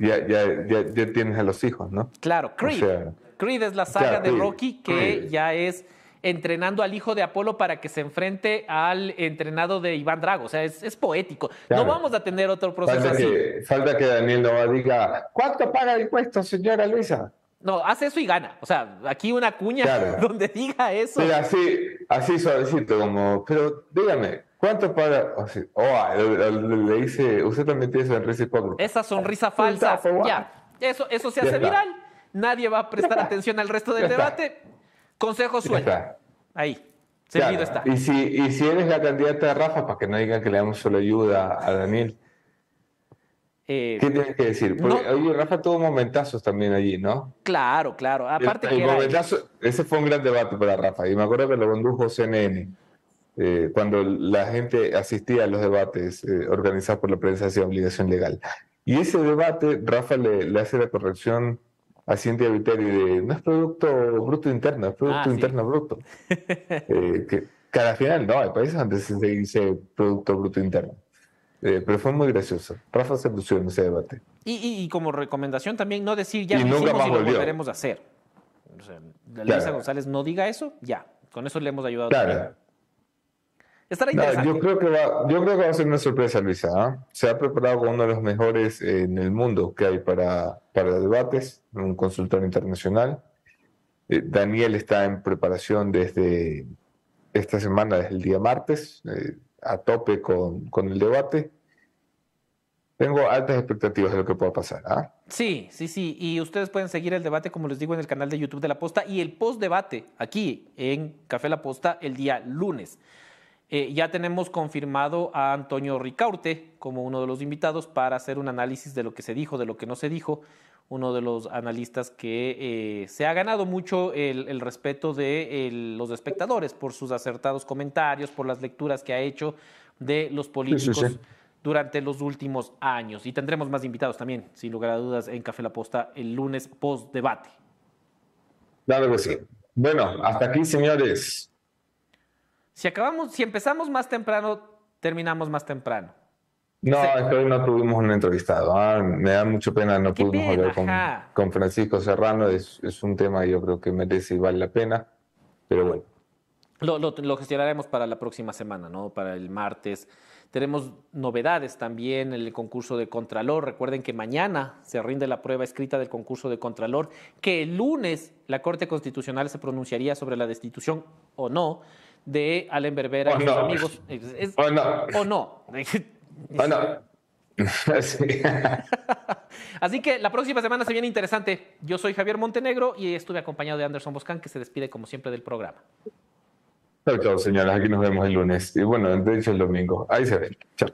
ya, ya, ya, ya tienes a los hijos, ¿no? Claro, Creed. O sea, Creed es la saga de Creed, Rocky que Creed. ya es entrenando al hijo de Apolo para que se enfrente al entrenado de Iván Drago. O sea, es, es poético. Claro. No vamos a tener otro proceso falta así. que, falta que Daniel Nova diga, ¿cuánto paga de impuestos, señora Luisa? No, hace eso y gana. O sea, aquí una cuña Claro. (laughs) donde diga eso. Pero así, así suavecito, como, pero dígame, ¿cuánto paga? O sea, oh, ah, le, dice, usted también tiene sonrisa hipócrita. Esa sonrisa falsa. Ya, eso, eso se hace viral. Nadie va a prestar atención al resto del debate. Consejo suelto. Ahí. Servido Claro. está. Y si, y si eres la candidata de Rafa, para que no digan que le damos solo ayuda a Daniel, Eh, ¿qué tienes que decir? Porque, No. oye, Rafa tuvo momentazos también allí, ¿no? claro, claro. Aparte el, el que era- momentazo, ese fue un gran debate para Rafa, y me acuerdo que lo condujo CNN, eh, cuando la gente asistía a los debates eh, organizados por la prensa hacia obligación legal. Y ese debate, Rafa le, le hace la corrección a Cintia Viteri de no es producto bruto interno, es producto Ah, sí. interno bruto. (laughs) Eh, que, que al final no, hay países donde se dice producto bruto interno. Eh, pero fue muy gracioso. Rafa se lució en ese debate. y, y- y como recomendación también no decir ya Y lo nunca hicimos más y lo volveremos a hacer. O sea, Luisa Claro. González no diga eso, ya. Con eso le hemos ayudado. Claro. Estará No, interesante. yo creo que va, yo creo que va a ser una sorpresa, Luisa. ¿ah? Se ha preparado con uno de los mejores eh, en el mundo que hay para, para debates, un consultor internacional. Eh, Daniel está en preparación desde esta semana, desde el día martes, eh, a tope con, con el debate. Tengo altas expectativas de lo que pueda pasar. ¿ah? Sí, sí, sí. Y ustedes pueden seguir el debate, como les digo, en el canal de YouTube de La Posta y el post-debate aquí en Café La Posta el día lunes. Eh, ya tenemos confirmado a Antonio Ricaurte como uno de los invitados para hacer un análisis de lo que se dijo, de lo que no se dijo. Uno de los analistas que eh, se ha ganado mucho el, el respeto de el- los espectadores por sus acertados comentarios, por las lecturas que ha hecho de los políticos sí. durante los últimos años. Y tendremos más invitados también, sin lugar a dudas, en Café La Posta el lunes post-debate. Claro que sí. Bueno, hasta aquí, señores. Si acabamos, si empezamos más temprano, terminamos más temprano. No, es que hoy no tuvimos un entrevistado. ah, Me da mucha pena, no Qué pudimos pena, hablar con, con Francisco Serrano. Es, es un tema que yo creo que merece y vale la pena. Pero bueno, Lo, lo- lo gestionaremos para la próxima semana, ¿no? Para el martes. Tenemos novedades también en el concurso de Contralor. Recuerden que mañana se rinde la prueba escrita del concurso de Contralor, que el lunes la Corte Constitucional se pronunciaría sobre la destitución o no de Allen Berbera y sus no. amigos. Es- o no, o no. o no. (laughs) Sí. (laughs) Así que la próxima semana se viene interesante. Yo soy Javier Montenegro y estuve acompañado de Anderson Boscan, que se despide como siempre del programa. Chao, chao, señoras. Aquí nos vemos el lunes. Y bueno, de hecho el domingo. Ahí se ven. Chao.